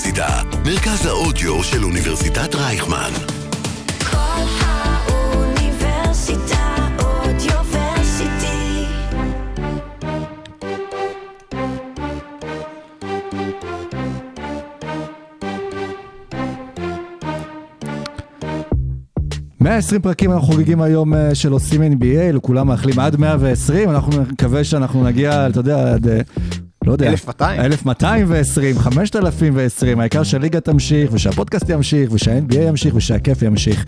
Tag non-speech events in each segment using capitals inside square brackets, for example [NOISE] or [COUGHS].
האוניברסיטה, מרכז האודיו של אוניברסיטת רייכמן. כל האוניברסיטה אודיוורסיטי. מאה עשרים פרקים אנחנו חוגגים היום אה, של עושים NBA, לכולם מאחלים עד 120, אנחנו נקווה שאנחנו נגיע, אתה יודע, עד, אה, לא יודע, 1200. 1220, 5020, העיקר שהליגה תמשיך, ושהפודקאסט ימשיך, שה-NBA ימשיך, ושהכיף ימשיך.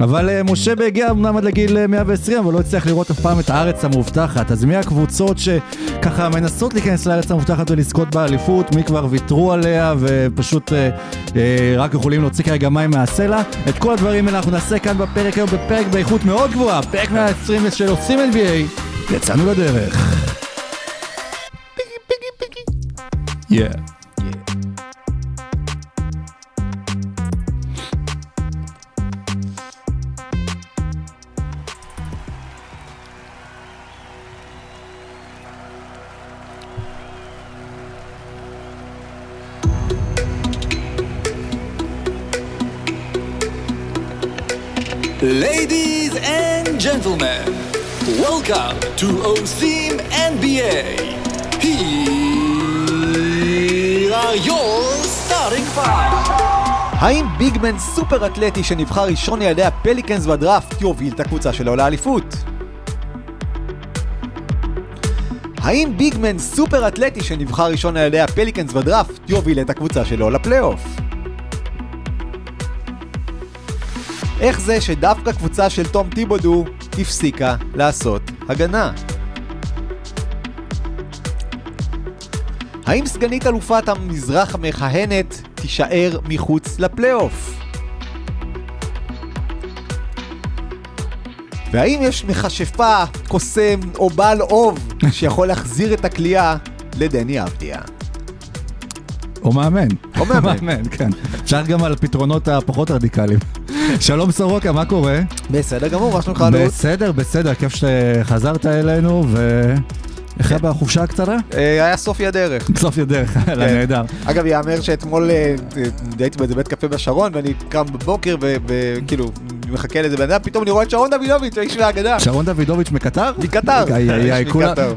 אבל אה, משה הגיע אמנם עד לגיל אה, 120, אבל לא הצליח לראות אף פעם את הארץ המובטחת. אז מי הקבוצות שככה מנסות להיכנס לארץ המובטחת ולזכות באליפות, מי כבר ויתרו עליה ופשוט אה, אה, רק יכולים להוציא כרגע מים מהסלע? את כל הדברים האלה אנחנו נעשה כאן בפרק היום, בפרק באיכות מאוד גבוהה, פרק 120 של עושים NBA. יצאנו לדרך. Yeah. Ladies and gentlemen, welcome to OSIM NBA. Here are your starting five. האם ביגמן סופר אתלטי שנבחר ראשון על ידי הפליקנס בדראפט יוביל את הקבוצה שלו לאליפות? האם ביגמן סופר אתלטי שנבחר ראשון על ידי הפליקנס בדראפט יוביל את הקבוצה שלו לפלייאוף? איך זה שדווקא קבוצה של תום טיבודו הפסיקה לעשות הגנה? האם סגנית אלופת המזרח המכהנת תישאר מחוץ לפלייאוף? והאם יש מכשפה, קוסם או בעל אוב שיכול להחזיר את הכלייה לדני אבדיה? או מאמן. או [LAUGHS] מאמן. כן. אפשר גם על הפתרונות הפחות רדיקליים. [LAUGHS] שלום סורוקה, מה קורה? בסדר גמור, מה שלומך אלוץ? בסדר, בסדר, כיף שחזרת אלינו, ו... איך היה בחופשה הקצרה? אה, היה סופי הדרך. סוף הדרך, כן. אללה נהדר. אגב, יאמר שאתמול אה, הייתי באיזה בית קפה בשרון, ואני קם בבוקר וכאילו מחכה לאיזה בן אדם, פתאום אני רואה את שרון דוידוביץ', האיש מהאגדה. שרון דוידוביץ' מקטר? מקטר.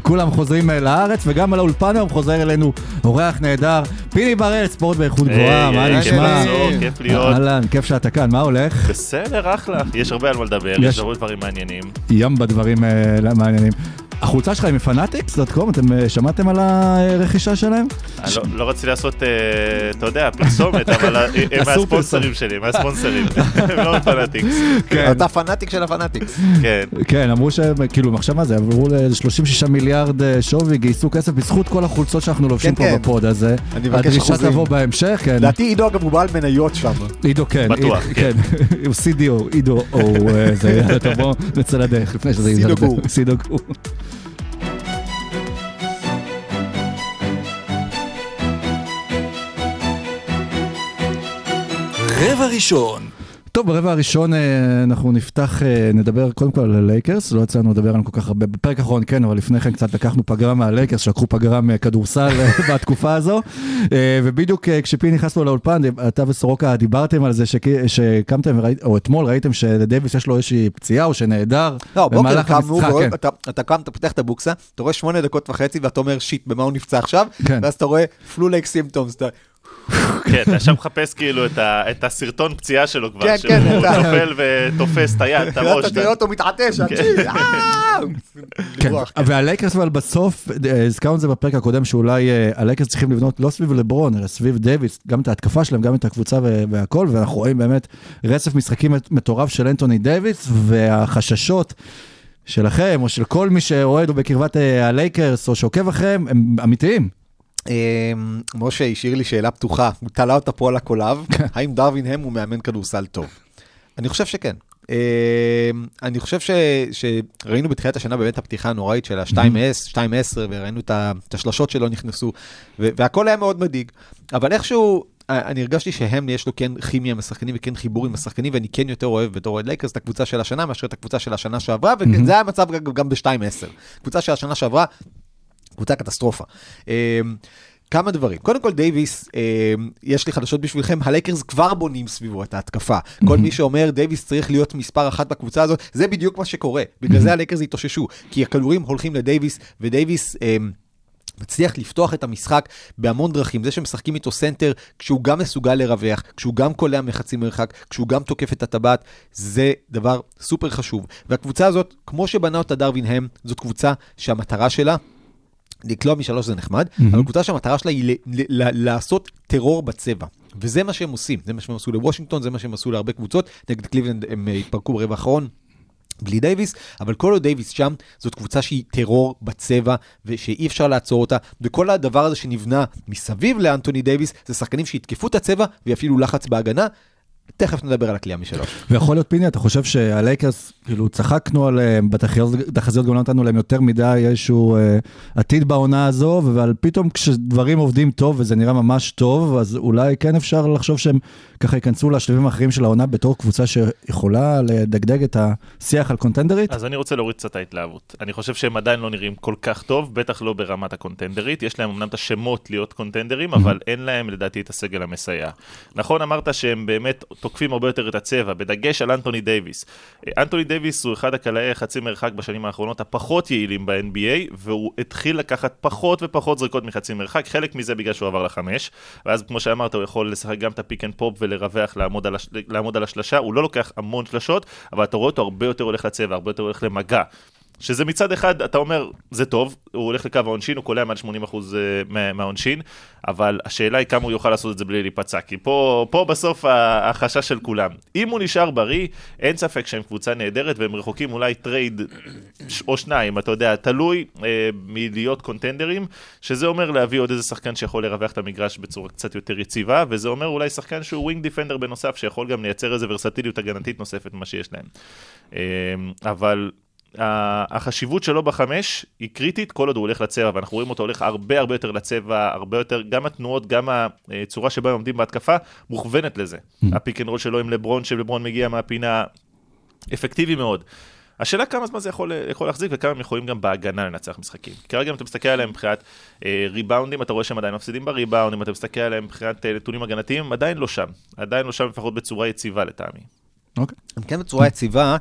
כולם- חוזרים אה, לארץ, וגם על האולפן היום חוזר אלינו אורח נהדר, פיני בראל, ספורט באיכות גבוהה, מה נשמע? כיף להיות. אהלן, כיף שאתה כאן, מה הולך? בסדר, אחלה. יש הרבה על מה לדבר, יש. הרבה דברים מעניינים. ים בדברים אה, מעניינים. החולצה שלך היא מפנאטיקס.קום, אתם אה, שמעתם על הרכישה שלהם? אני לא- לא רציתי לעשות, אה, אתה יודע, פרסומת, אבל [LAUGHS] הם אסור מהספונסרים שלי, מהספונסרים. הם [LAUGHS] לא פנאטיקס. כן. אתה פנאטיק של הפנאטיקס. כן. כן, אמרו שהם, כאילו, עכשיו מה זה, עברו ל-36 מיליארד אה, שווי, גייסו כסף בזכות כל החולצות שאנחנו לובשים כן, פה כן. בפוד, אה, מבקש הדרישה. תבוא בהמשך, כן. לדעתי עידו אגב הוא בעל מניות שם. עידו, כן. בטוח, כן. [LAUGHS] הוא CDO, עידו, או, אה, זה, בואו נצא לדרך לפני שזה... גור. סידו גור. רבע ראשון, טוב, ברבע הראשון אה, אנחנו נפתח, אה, נדבר קודם כל על הלייקרס, לא יצא לנו לדבר עליהם כל כך הרבה, בפרק האחרון כן, אבל לפני כן קצת לקחנו פגרה מהלייקרס, שלקחו פגרה מכדורסל אה, [LAUGHS] בתקופה הזו, ובדיוק כשפיני נכנסנו לאולפן, אתה וסורוקה דיברתם על זה שק- שקמתם, או אתמול ראיתם שלדייוויס יש לו איזושהי פציעה או שנעדר, לא, בוקר במהלך קמנו, המשחק, ורואה- כן. אתה- אתה קם, אתה פותח את הבוקסה, אתה רואה שמונה דקות וחצי ואתה אומר shit, במה הוא נפצע עכשיו? כן. ואז אתה רואה flu-like symptoms, כן, אתה עכשיו מחפש כאילו את ה- את הסרטון פציעה שלו כבר, כן, שהוא כן, נופל ותופס את היד, את [LAUGHS] הראש. אתה תראה אותו מתעטש, אנשים, [LAUGHS] אה, כן. והלייקרס אבל בסוף, אה, הזכרנו את זה בפרק הקודם, שאולי אה, הלייקרס צריכים לבנות לא סביב לברון, אלא סביב דייוויס, גם את ההתקפה שלהם, גם את הקבוצה והכל, ואנחנו רואים באמת רצף משחקים מטורף של אנטוני דייוויס, והחששות שלכם, או של כל מי שאוהד או בקרבת הלייקרס, או שעוקב אחריהם, הם אמיתיים. אמ, משה השאיר לי שאלה פתוחה, הוא תלה אותה פה על הקולב, האם דרווין האם הוא מאמן כדורסל טוב? אני חושב שכן. אמ, אני חושב ש- שראינו בתחילת השנה באמת הפתיחה הנוראית של ה-2-10, וראינו את ה- את השלשות שלו נכנסו, והכל היה מאוד מדאיג. אבל איכשהו, אני הרגשתי שהם, יש לו כן כימיה עם השחקנים וכן חיבור עם השחקנים, ואני כן יותר אוהב בתור אוהד לייקרס את הקבוצה של השנה מאשר את הקבוצה של השנה שעברה, וזה היה המצב גם ב-2-10. קבוצה של השנה שעברה, קבוצה קטסטרופה. אמ, כמה דברים. קודם כל, דייוויס, אה, יש לי חדשות בשבילכם, הלייקרס כבר בונים סביבו את ההתקפה. כל מי שאומר, דייוויס צריך להיות מספר אחת בקבוצה הזאת, זה בדיוק מה שקורה. בגלל זה הלייקרס התאוששו, כי הכדורים הולכים לדייוויס, ודייוויס... אה, מצליח לפתוח את המשחק בהמון דרכים. זה שמשחקים איתו סנטר, כשהוא גם מסוגל לרווח, כשהוא גם קולע מחצי מרחק, כשהוא גם תוקף את הטבעת, זה דבר סופר חשוב. והקבוצה הזאת, כמו שבנה אותה דרווין האם, זאת קבוצה שהמטרה שלה... לקלוע משלוש זה נחמד, mm-hmm. אבל קבוצה שהמטרה שלה היא ל- ל- ל- לעשות טרור בצבע. וזה מה שהם עושים, זה מה שהם עשו לוושינגטון, זה מה שהם עשו להרבה קבוצות. נגד קליבלנד הם אה, התפרקו ברבע האחרון, בלי דייוויס, אבל כל עוד דייוויס שם, זאת קבוצה שהיא טרור בצבע, ושאי אפשר לעצור אותה, וכל הדבר הזה שנבנה מסביב לאנטוני דייוויס, זה שחקנים שיתקפו את הצבע ויפעילו לחץ בהגנה. תכף נדבר על הכלייה משלוש. ויכול להיות פיני, אתה חושב שהלייקרס, כאילו צחקנו עליהם, בתחזיות גם לא נתנו להם יותר מדי איזשהו אה, עתיד בעונה הזו, אבל פתאום כשדברים עובדים טוב וזה נראה ממש טוב, אז אולי כן אפשר לחשוב שהם ככה ייכנסו לשלבים האחרים של העונה בתור קבוצה שיכולה לדגדג את השיח על קונטנדרית? אז אני רוצה להוריד קצת את ההתלהבות. אני חושב שהם עדיין לא נראים כל כך טוב, בטח לא ברמת הקונטנדרית. יש להם אמנם את השמות להיות קונטנדרים, אבל אין להם לדעתי את הסגל המסייע. נכון, אמרת שהם באמת תוקפים הרבה יותר את הצבע, בדגש על אנטוני דייוויס. אנטוני דייוויס הוא אחד הקלעי חצי מרחק בשנים האחרונות הפחות יעילים ב-NBA, והוא התחיל לקחת פחות ופחות זריקות מחצי מרחק, חלק מזה בגלל שהוא עבר לחמש, ואז כמו שאמרת, הוא יכול לשחק גם את ה pick and pop ולרווח, לעמוד על, הש... לעמוד על השלשה, הוא לא לוקח המון שלשות, אבל אתה רואה אותו הרבה יותר הולך לצבע, הרבה יותר הולך למגע. שזה מצד אחד, אתה אומר, זה טוב, הוא הולך לקו העונשין, הוא קולע מעל 80% מה- מהעונשין, אבל השאלה היא כמה הוא יוכל לעשות את זה בלי להיפצע, כי פה, פה בסוף החשש של כולם. אם הוא נשאר בריא, אין ספק שהם קבוצה נהדרת, והם רחוקים אולי trade או שניים, אתה יודע, תלוי אה, מלהיות contender־ים, שזה אומר להביא עוד איזה שחקן שיכול לרווח את המגרש בצורה קצת יותר יציבה, וזה אומר אולי שחקן שהוא wing defender בנוסף, שיכול גם לייצר איזה ורסטיליות הגנתית נוספת ממה שיש להם. אה, אבל... החשיבות שלו בחמש היא קריטית כל עוד הוא הולך לצבע, ואנחנו רואים אותו הולך הרבה הרבה יותר לצבע, הרבה יותר, גם התנועות, גם הצורה שבה הם עומדים בהתקפה, מוכוונת לזה. ה pick and roll שלו עם לברון, שלברון מגיע מהפינה, אפקטיבי מאוד. השאלה כמה זמן זה יכול, יכול להחזיק וכמה הם יכולים גם בהגנה לנצח משחקים. כרגע אם אתה מסתכל עליהם מבחינת אה, ריבאונדים, אתה רואה שהם עדיין מפסידים בריבאונד, אם אתה מסתכל עליהם מבחינת אה, נתונים הגנתיים, הם עדיין לא שם. עדיין לא שם לפחות בצורה יציבה לטעמי. אוקיי. הם כן בצורה יציבה,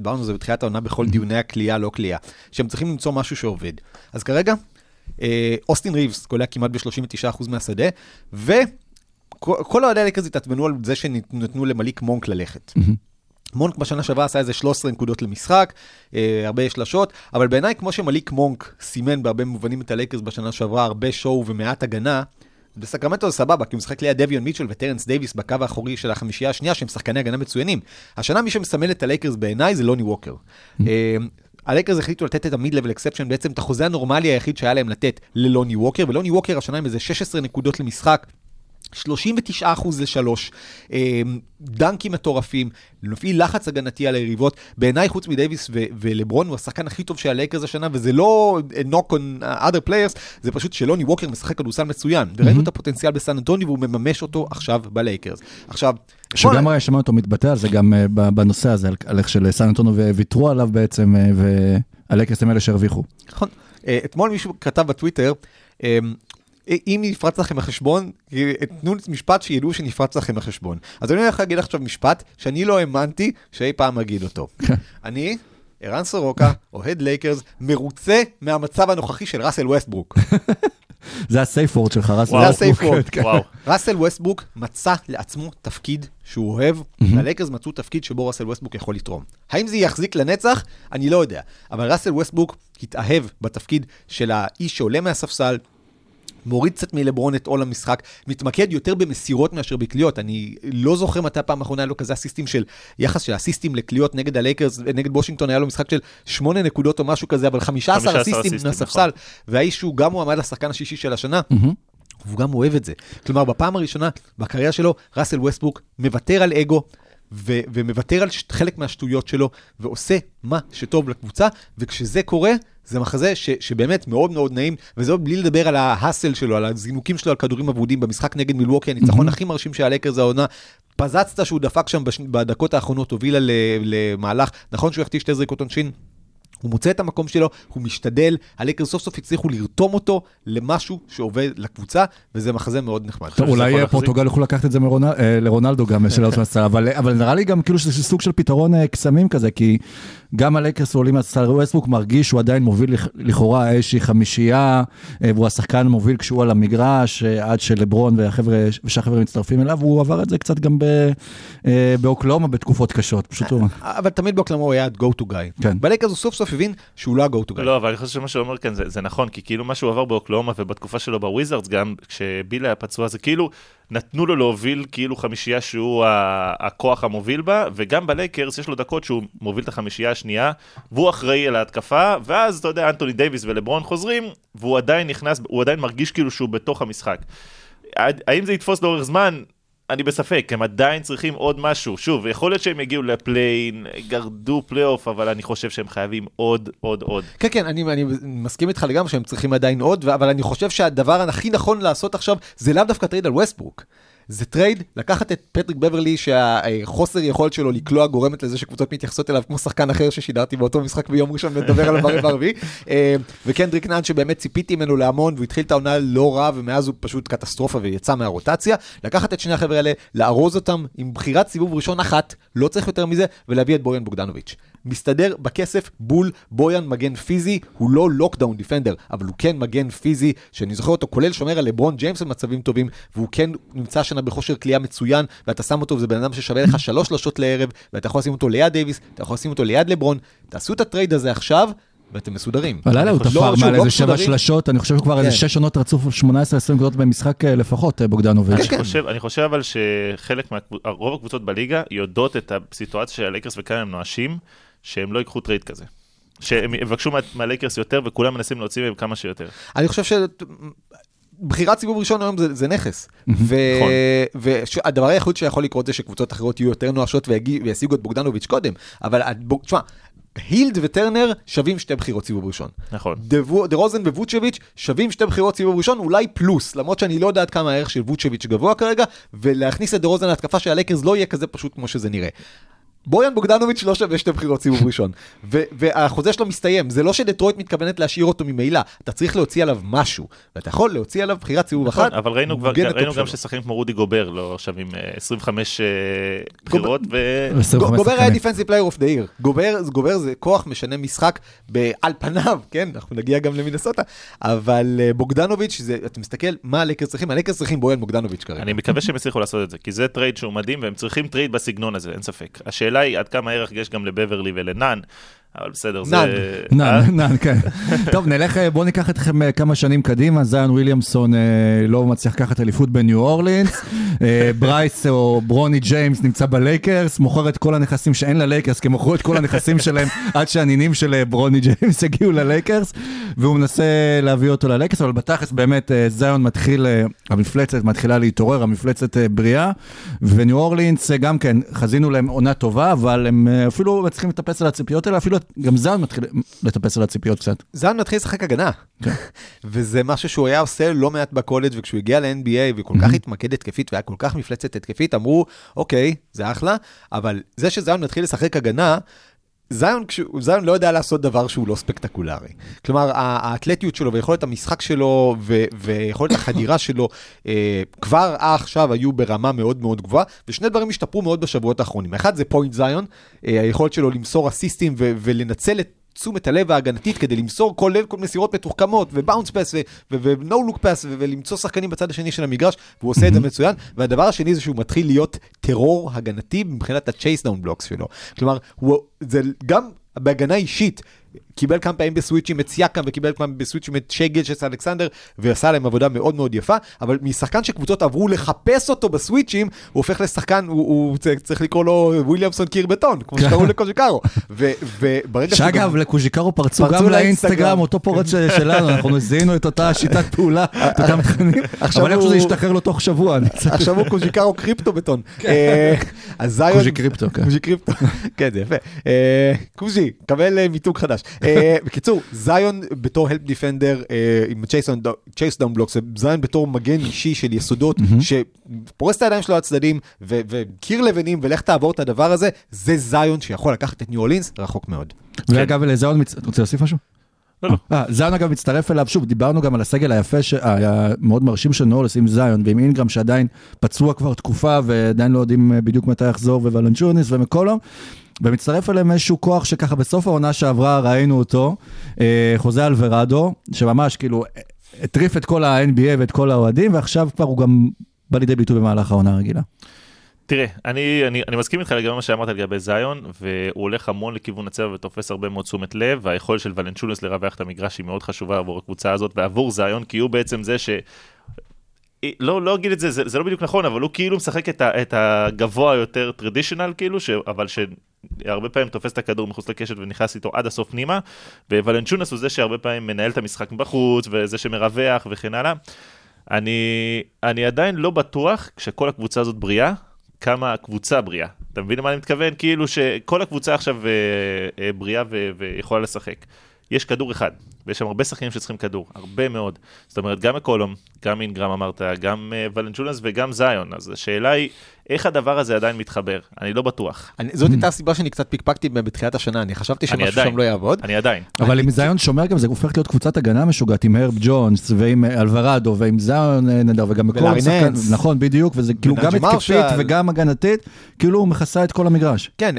דיברנו על זה בתחילת העונה בכל דיוני הקליעה, לא קליעה, שהם צריכים למצוא משהו שעובד. אז כרגע, אה, אוסטין ריבס קולע כמעט ב-39% מהשדה, וכל אוהדי הלייקרס התעצבנו על זה שנתנו למליק מונק ללכת. מונק בשנה שעברה עשה איזה 13 נקודות למשחק, אה, הרבה שלשות, אבל בעיניי כמו שמליק מונק סימן בהרבה מובנים את הלייקרס בשנה שעברה, הרבה show ומעט הגנה, בסקרמנטו זה סבבה, כי הוא משחק ליד דביון מיטשל וטרנס דייוויס בקו האחורי של החמישייה השנייה, שהם שחקני הגנה מצוינים. השנה מי שמסמל את הלייקרס בעיניי זה לוני ווקר. אה, הלייקרס החליטו לתת את ה mid-level exception, בעצם את החוזה הנורמלי היחיד שהיה להם לתת ללוני ווקר, ולוני ווקר השנה עם איזה 16 נקודות למשחק. 39 אחוז לשלוש, אה, דנקים מטורפים, מפעיל לחץ הגנתי על היריבות. בעיניי, חוץ מדייוויס ו- ולברון, הוא השחקן הכי טוב של הלייקרס השנה, וזה לא a knock on other players, זה פשוט שלוני ווקר משחק כדורסל מצוין. וראינו את הפוטנציאל בסן אנטוני, והוא מממש אותו עכשיו בלייקרס. עכשיו, שגם הרי שמענו אותו מתבטא על זה גם אה, בנושא הזה, על- איך של סן אנטוניו וויתרו עליו בעצם, אה, והלייקרס הם אלה שהרוויחו. נכון. אה, אתמול מישהו כתב בטוויטר, אה, אם נפרץ לכם החשבון, תנו משפט שידעו שנפרץ לכם החשבון. אז אני הולך להגיד עכשיו משפט שאני לא האמנתי שאי פעם אגיד אותו. [LAUGHS] אני, ערן סורוקה, אוהד לייקרס, מרוצה מהמצב הנוכחי של ראסל ווסטברוק. [LAUGHS] זה ה safe word שלך, רס. וואו. זה ה safe word. [LAUGHS] וואו. ראסל ווסטברוק מצא לעצמו תפקיד שהוא אוהב, והלייקרס מצאו תפקיד שבו ראסל ווסטברוק יכול לתרום. האם זה יחזיק לנצח? אני לא יודע. אבל ראסל ווסטברוק התאהב בתפקיד של האיש שעולה מהספסל, מוריד קצת מלברון את עול המשחק, מתמקד יותר במסירות מאשר בקליעות. אני לא זוכר מתי הפעם האחרונה היה לו כזה אסיסטים של, יחס של אסיסטים לקליעות נגד הלייקרס, נגד וושינגטון היה לו משחק של שמונה נקודות או משהו כזה, אבל 15 15 אסיסטים מהספסל, והאיש הוא גם מועמד לשחקן השישי של השנה. והוא גם אוהב את זה. כלומר, בפעם הראשונה בקריירה שלו, ראסל ווסטברוק מוותר על אגו, ו- ומוותר על ש- חלק מהשטויות שלו, ועושה מה שטוב לקבוצה, וכשזה קורה, זה מחזה ש- שבאמת מאוד מאוד נעים, וזה עוד בלי לדבר על ה hustle שלו, על הזינוקים שלו על כדורים אבודים במשחק נגד מילווקי, הניצחון הכי מרשים של הלייקרס העונה. פצצת שהוא דפק שם בש- בדקות האחרונות, הובילה למהלך, נכון שהוא החטיא שתי זריקות עונשין, הוא מוצא את המקום שלו, הוא משתדל, הלייקרס סוף סוף הצליחו לרתום אותו למשהו שעובד לקבוצה, וזה מחזה מאוד נחמד. טוב, אולי. פורטוגל יוכלו לקחת את זה אה, לרונלדו גם, [LAUGHS] אבל נראה לי גם כאילו שזה סוג של פתרון אה, קסמים כזה, כי גם הלייקרס עולים מהספסל, ווסטברוק מרגיש שהוא עדיין מוביל לכ- לכאורה איזושהי חמישייה, אה, והוא השחקן המוביל כשהוא על המגרש, אה, עד שלברון והחבר'ה, ושאר החבר'ה מצטרפים אליו, הוא עבר את זה קצת גם ב- אה, באוקלהומה בתקופות קשות, פשוט הוא... אבל תמיד באוקלהומה הוא היה ה-go to guy. כן. בלייקרס הוא סוף סוף הבין שהוא לא ה-go to guy. לא, אבל אני חושב שמה שהוא אומר כאן זה, זה נכון, כי כאילו מה שהוא עבר באוקלהומה ובתקופה שלו בוויזארדס גם, כשביל היה פצוע, זה כאילו נתנו לו להוביל כאילו חמישייה שהוא הכוח המוביל בה, וגם בלייקרס יש לו דקות שהוא מוביל את החמישייה השנייה, והוא אחראי על ההתקפה, ואז אתה יודע, אנטוני דייוויס ולברון חוזרים, והוא עדיין נכנס, הוא עדיין מרגיש כאילו שהוא בתוך המשחק. האם זה יתפוס לאורך זמן? אני בספק, הם עדיין צריכים עוד משהו. שוב, יכול להיות שהם יגיעו לפליי אין, גרדו פלייאוף, אבל אני חושב שהם חייבים עוד, עוד, עוד. כן, כן, אני, אני מסכים איתך לגמרי שהם צריכים עדיין עוד, אבל אני חושב שהדבר הכי נכון לעשות עכשיו זה לאו דווקא טרייד על ווסטברוק. זה טרייד, לקחת את פטריק בברלי שהחוסר יכולת שלו לקלוע גורמת לזה שקבוצות מתייחסות אליו כמו שחקן אחר ששידרתי באותו משחק ביום ראשון ונדבר עליו ברבע הרביעי. אה, וקנדריק נאן שבאמת ציפיתי ממנו להמון והוא התחיל את העונה לא רע ומאז הוא פשוט קטסטרופה ויצא מהרוטציה. לקחת את שני החבר'ה האלה, לארוז אותם עם בחירת סיבוב ראשון אחת, לא צריך יותר מזה, ולהביא את בויאן בוגדנוביץ'. מסתדר בכסף בול בויאן מגן פיזי, הוא לא lockdown defender, אבל הוא כן מגן פיזי, שאני זוכר אותו כולל שומר על לברון ג'יימס במצבים טובים, והוא כן נמצא השנה בכושר קליעה מצוין, ואתה שם אותו, וזה בן אדם ששווה לך שלוש שלושות לערב, ואתה יכול לשים אותו ליד דייוויס, אתה יכול לשים אותו ליד לברון, תעשו את הטרייד הזה עכשיו, ואתם מסודרים. הלילה הוא לא, תפר שוב, מעל לא איזה שבע מסודרים. שלשות, אני חושב שכבר איזה כן. שש עונות רצוף 18-20 נקודות במשחק אה, לפחות, אה, בוגדנוביץ'. כן. אני חושב, אני חושב אבל שחלק מה... רוב הקבוצות בליגה יודעות את הסיטואציה של הלייקרס וכאן הם נואשים, שהם לא ייקחו טרייד כזה. שהם יבקשו מה- מהלייקרס יותר וכולם מנסים להוציא מהם כמה שיותר. אני חושב ש... בחירת סיבוב ראשון היום זה, זה נכס. נכון. והדבר היחיד שיכול לקרות זה שקבוצות אחרות יהיו יותר נואשות וישיגו את בוגדנוביץ' קודם. אבל תשמע, הילד וטרנר שווים שתי בחירות סיבוב ראשון. נכון. דה רוזן וווצ'ביץ' שווים שתי בחירות סיבוב ראשון, אולי פלוס, למרות שאני לא יודע עד כמה הערך של ווצ'ביץ' גבוה כרגע, ולהכניס את דה רוזן להתקפה של הלייקרס לא יהיה כזה פשוט כמו שזה נראה. בויאן בוגדנוביץ' לא שווה שתי בחירות סיבוב ראשון. ו- והחוזה שלו מסתיים, זה לא שדטרויט מתכוונת להשאיר אותו ממילא, אתה צריך להוציא עליו משהו, ואתה יכול להוציא עליו בחירת סיבוב נכון, אחת. אבל ראינו, כבר, ראינו גם. ששחקנים כמו רודי גובר לא שווים אה, 25 אה, בחירות, ו... 25 גובר היה. defensive player of the year. גובר גובר זה כוח משנה משחק ב- על פניו, כן? אנחנו נגיע גם למינסוטה. אבל אה, בוגדנוביץ', זה- אתה מסתכל, מה הלייקרס צריכים? הלייקרס צריכים בויאן בוגדנוביץ' כרגע. אני מקווה שהם יצליחו לעשות את זה, כי זה טרייד שהוא מדהים, והם צריכים טרייד בסגנון הזה, אין ספק. השאלה היא עד כמה ערך יש גם לבברלי ולנאן, אבל בסדר, זה... נאן. אה? נאן, נאן, כן. [LAUGHS] טוב, נלך, אה, בואו ניקח אתכם אה, כמה שנים קדימה. זאיון וויליאמסון לא מצליח לקחת אליפות בניו אורלינס. [LAUGHS] ברייס או ברוני ג'יימס נמצא בלייקרס, מוכר את כל הנכסים שאין ללייקרס, כי הם מכרו את כל הנכסים [LAUGHS] שלהם עד שהנינים של ברוני ג'יימס יגיעו ללייקרס, והוא מנסה להביא אותו ללייקרס, אבל בתכלס באמת זאיון מתחיל, המפלצת מתחילה להתעורר, המפלצת אה, בריאה, וניו אורלינס גם כן, חזינו להם עונה טובה, אבל הם אפילו מצליחים לטפס על הציפיות האלה, אפילו גם זאיון מתחיל לטפס על הציפיות קצת. זאיון מתחיל לשחק הגנה. כן. [LAUGHS] וזה משהו שהוא היה עושה לא מעט בקולג' וכשהוא הגיע ל-NBA וכל כך התמקד התקפית והיה כל כך מפלצת התקפית, אמרו, אוקיי, זה אחלה, אבל זה שזיון מתחיל לשחק הגנה, זיון, זיון לא יודע לעשות דבר שהוא לא ספקטקולרי. כלומר, האתלטיות שלו ויכולת המשחק שלו ו- ויכולת החדירה [COUGHS] שלו אה, כבר עכשיו היו ברמה מאוד מאוד גבוהה, ושני דברים השתפרו מאוד בשבועות האחרונים. האחד זה פוינט זיון, אה, היכולת שלו למסור אסיסטים ו- ולנצל את תשומת הלב ההגנתית כדי למסור כל לב, כל מסירות מתוחכמות ובאונס פס ו no-look pass ולמצוא שחקנים בצד השני של המגרש והוא עושה את זה מצוין. והדבר השני זה שהוא מתחיל להיות טרור הגנתי מבחינת ה chase down blocks שלו. כלומר הוא זה גם בהגנה אישית קיבל כמה פעמים בסוויצ'ים את סיאקם וקיבל כמה פעמים בסוויצ'ים את שיי גילג'ס אלכסנדר ועשה להם עבודה מאוד מאוד יפה אבל משחקן שקבוצות עברו לחפש אותו בסוויצ'ים הוא הופך לשחקן הוא, הוא צריך- לקרוא לו וויליאמסון קיר בטון כמו שקראו לקוז'יקרו וברגע שאגב, לקוז'יקרו פרצו גם לאינסטגרם. אותו פורץ שלנו, אנחנו זיהינו את אותה שיטת פעולה, את אותם [LAUGHS] תכנים, אבל איכשהו זה ישתחרר לו תוך שבוע. עכשיו הוא קוז'יקרו קריפטו בטון. אה, אז זיון... קוז'י קריפטו, כן. קוז'י קריפטו, [LAUGHS] כן זה יפה. אה, קוז'י, קבל אה, מיתוג חדש. אה, בקיצור, זאיון בתור help defender אה, עם chase down blocks, זאיון בתור מגן אישי של יסודות, שפורס את הידיים שלו לצדדים, וקיר לבנים, ולך תעבור את הדבר הזה, זה זאיון שיכול לקחת את ניו אורלינס רחוק מאוד. ואגב, לזיון, מצ- אתה רוצה להוסיף משהו? לא, לא. אה, זיון אגב מצטרף אליו, שוב, דיברנו גם על הסגל היפה, ש- היה מאוד מרשים של נורלס עם זיון ועם אינגרם שעדיין פצוע כבר תקופה ועדיין לא יודעים בדיוק מתי יחזור, וולנצ'וניס ומקולום. ומצטרף אליהם איזשהו כוח שככה בסוף העונה שעברה ראינו אותו, אה, חוזה אלוורדו, שממש כאילו אה, הטריף את כל ה-NBA ואת כל האוהדים, ועכשיו כבר הוא גם בא לידי ביטוי במהלך העונה הרגילה. תראה, אני, אני, אני מסכים איתך לגבי מה שאמרת לגבי זיון, והוא הולך המון לכיוון הצבע ותופס הרבה מאוד תשומת לב, והיכולת של ולנצ'ולס לרווח את המגרש היא מאוד חשובה עבור הקבוצה הזאת ועבור זיון, כי הוא בעצם זה ש... לא, לא אגיד את זה, זה, זה לא בדיוק נכון, אבל הוא כאילו משחק את, ה, את הגבוה יותר טרדישיונל, כאילו, ש, אבל שהרבה פעמים תופס את הכדור מחוץ לקשת ונכנס איתו עד הסוף פנימה, וולנצ'ונס הוא זה שהרבה פעמים מנהל את המשחק בחוץ, וזה שמרווח וכן הלאה. אני, אני עדיין לא בטוח, כשכל הקבוצה הזאת בריאה, כמה הקבוצה בריאה. אתה מבין למה אני מתכוון? כאילו שכל הקבוצה עכשיו אה, אה, בריאה ו- ויכולה לשחק. יש כדור אחד, ויש שם הרבה שחקנים שצריכים כדור, הרבה מאוד. זאת אומרת, גם מקולום, גם אינגרם אמרת, גם אה, ולנצ'ונס וגם זיון. אז השאלה היא, איך הדבר הזה עדיין מתחבר? אני לא בטוח. אני, זאת הייתה הסיבה שאני קצת פיקפקתי בתחילת השנה, אני חשבתי אני שמשהו עדיין. שם לא יעבוד. אני עדיין. אבל אם זיון שומר גם, זה הופך להיות קבוצת הגנה משוגעת עם הרב ג'ונס ועם אה, אלוורדו ועם זיון אה, נהדר וגם ננס. נכון, בדיוק, וזה כאילו גם התקפית. וגם הגנתית, כאילו הוא מכסה את כל המגרש. כן,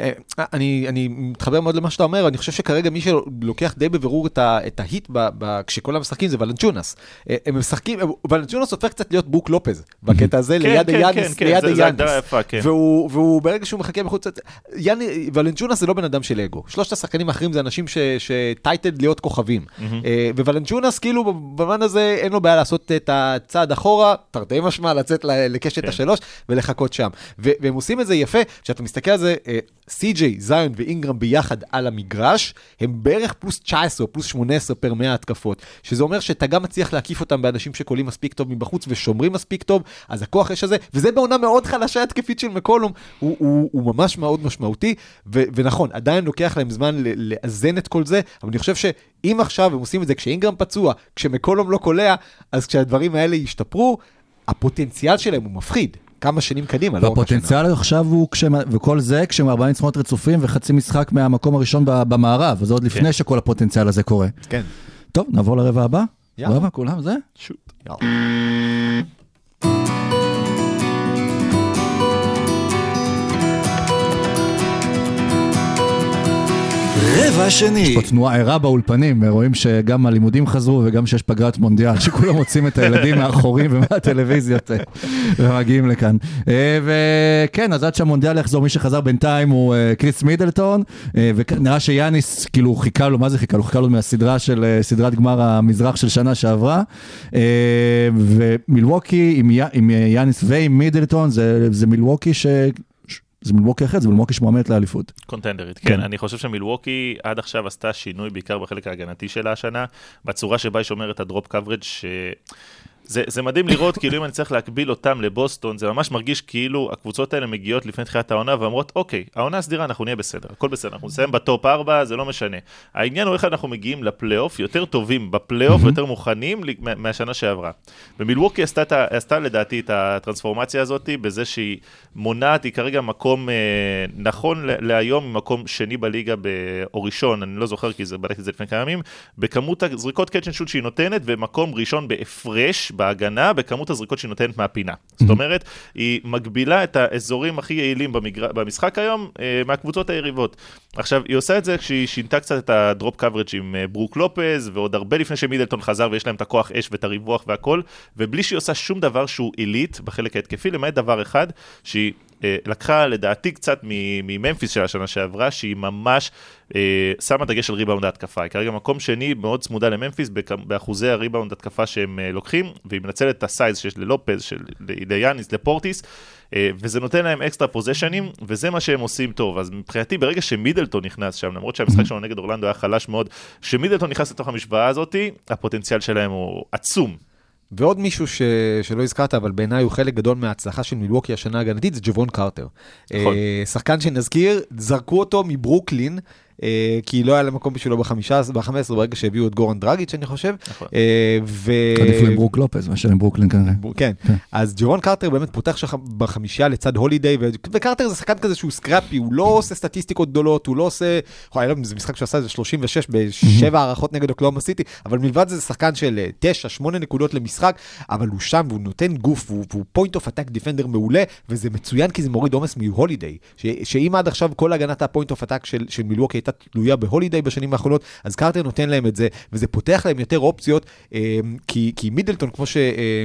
אני, אני מתחבר מאוד למה שאתה אומר, אני חושב שכרגע מי שלוקח די בבירור את, ה, את ההיט ב, ב, כשכולם משחקים זה ולנצ'ונס. אה, הם משחקים, ולנצ'ונס הופך קצת להיות בוק לופז בקטע הזה, כן, ליד היאנס, כן, ליד כן. והוא, והוא ברגע שהוא מחכה בחוץ, יאני, ולנצ'ונס זה לא בן אדם של אגו. שלושת השחקנים האחרים זה אנשים שטייטד להיות כוכבים. אה, וולנצ'ונס כאילו במובן הזה אין לו בעיה לעשות את הצעד אחורה, תרתי משמע, לצאת לקשת. השלוש ולחכות שם. ו- והם עושים את זה יפה, כשאתה מסתכל על זה, אה, סי.ג'יי, זיון ואינגרם ביחד על המגרש, הם בערך פלוס 19 או פלוס 18 פר 100 התקפות, שזה אומר שאתה גם מצליח להקיף אותם באנשים שקולים מספיק טוב מבחוץ ושומרים מספיק טוב, אז הכוח יש הזה, וזה בעונה מאוד חלשה התקפית של מקולום, הוא, הוא, הוא ממש מאוד משמעותי, ו- ונכון, עדיין לוקח להם זמן לאזן את כל זה, אבל אני חושב שאם עכשיו הם עושים את זה כשאינגרם פצוע, כשמקולום לא קולע, אז כשהדברים האלה ישתפרו, הפוטנציאל שלהם הוא מפחיד. כמה שנים קדימה, לא רק השנה. והפוטנציאל עכשיו הוא, כשהם- וכל זה כשהם ארבעה ניצחונות רצופים וחצי משחק מהמקום הראשון במערב, אז זה עוד לפני שכל הפוטנציאל הזה קורה. כן. טוב, נעבור לרבע הבא. יאללה. רבע, כולם זה? רבע שני. יש פה תנועה ערה באולפנים, רואים שגם הלימודים חזרו וגם שיש פגרת מונדיאל, [LAUGHS] שכולם מוצאים את הילדים מהחורים [LAUGHS] ומהטלוויזיות אה, ומגיעים לכאן. אה, וכן, אז עד שהמונדיאל יחזור, מי שחזר בינתיים הוא אה, קריס מידלטון, אה, ונראה שיאניס, כאילו, חיכה לו, מה זה חיכה לו? חיכה לו מהסדרה של, סדרת גמר המזרח של שנה שעברה. ומילווקי עם עם יאניס ועם מידלטון, זה זה מילווקי ש... זה מילווקי אחרת, זה מילווקי שמועמדת לאליפות. קונטנדרית, כן. כן. אני חושב שמילווקי עד עכשיו עשתה שינוי בעיקר בחלק ההגנתי שלה השנה, בצורה שבה היא שומרת הדרופ קוורג' ש... זה, זה מדהים לראות, כאילו אם אני צריך להקביל אותם לבוסטון, זה ממש מרגיש כאילו הקבוצות האלה מגיעות לפני תחילת העונה ואומרות, אוקיי, העונה הסדירה, אנחנו נהיה בסדר, הכל בסדר, אנחנו נסיים בטופ 4, זה לא משנה. העניין הוא איך אנחנו מגיעים לפלייאוף, יותר טובים בפלייאוף, יותר מוכנים מהשנה שעברה. ומילווקי עשתה, עשתה לדעתי את הטרנספורמציה הזאת, בזה שהיא מונעת, היא כרגע מקום, אה, נכון להיום, מקום שני בליגה, ב- או ראשון, אני לא זוכר כי זה, בדקתי את זה לפני כמה ימים, בכמות הזריקות קאצ' שהיא נותנת, ומקום ראשון בהפרש, בהגנה, בכמות הזריקות שהיא נותנת מהפינה. זאת אומרת, היא מגבילה את האזורים הכי יעילים במגר... במשחק היום אה, מהקבוצות היריבות. עכשיו, היא עושה את זה כשהיא שינתה קצת את הדרופ קוורג' עם אה, ברוק לופז, ועוד הרבה לפני שמידלטון חזר ויש להם את הכוח אש ואת הריווח והכל, ובלי שהיא עושה שום דבר שהוא עילית בחלק ההתקפי, למעט דבר אחד, שהיא לקחה לדעתי קצת מ- מממפיס של השנה שעברה, שהיא ממש אה, שמה דגש על ריבאונד ההתקפה. היא כרגע מקום שני מאוד צמודה לממפיס באחוזי הריבאונד התקפה שהם אה, לוקחים, והיא מנצלת את ה size שיש ללופז, של, ליאניס, לפורטיס, אה, וזה נותן להם אקסטרה פוזיישנים, וזה מה שהם עושים טוב. אז מבחינתי, ברגע שמידלטון נכנס שם, למרות שהמשחק שלנו נגד אורלנדו היה חלש מאוד, כשמידלטון נכנס לתוך המשוואה הזאת, הפוטנציאל שלהם הוא עצום. ועוד מישהו ש... שלא הזכרת, אבל בעיניי הוא חלק גדול מההצלחה של מילווקי השנה ההגנתית, זה ג'בון קרטר. נכון. אה, שחקן שנזכיר, זרקו אותו מברוקלין כי לא היה להם מקום בשבילו בחמישה- ב-15 ברגע שהביאו את גורן דרגיץ', אני חושב. נכון. אה, ו... עדיף להם ברוק לופז מאשר עם ברוקלין כנראה. כן, כן. אז ג'בון קרטר באמת פותח שם בחמישייה לצד הולידיי, וקרטר זה שחקן כזה שהוא scrappy, הוא לא עושה סטטיסטיקות גדולות, הוא לא עושה, לא, זה משחק שעשה איזה 36 בשבע הארכות נגד אוקלהומה סיטי, אבל מלבד זה זה שחקן של 9-8 נקודות למשחק, אבל הוא שם והוא נותן גוף, והוא, point of attack defender מעולה, וזה מצוין כי זה מוריד עומס מהולידיי, שאם עד עכשיו כל הגנת ה point of attack של, של מילווקי הייתה תלויה בהולידיי בשנים האחרונות, אז קרטר נותן להם את זה, וזה פותח להם יותר אופציות, אה, כי, כי מידלטון, כמו ש... אה,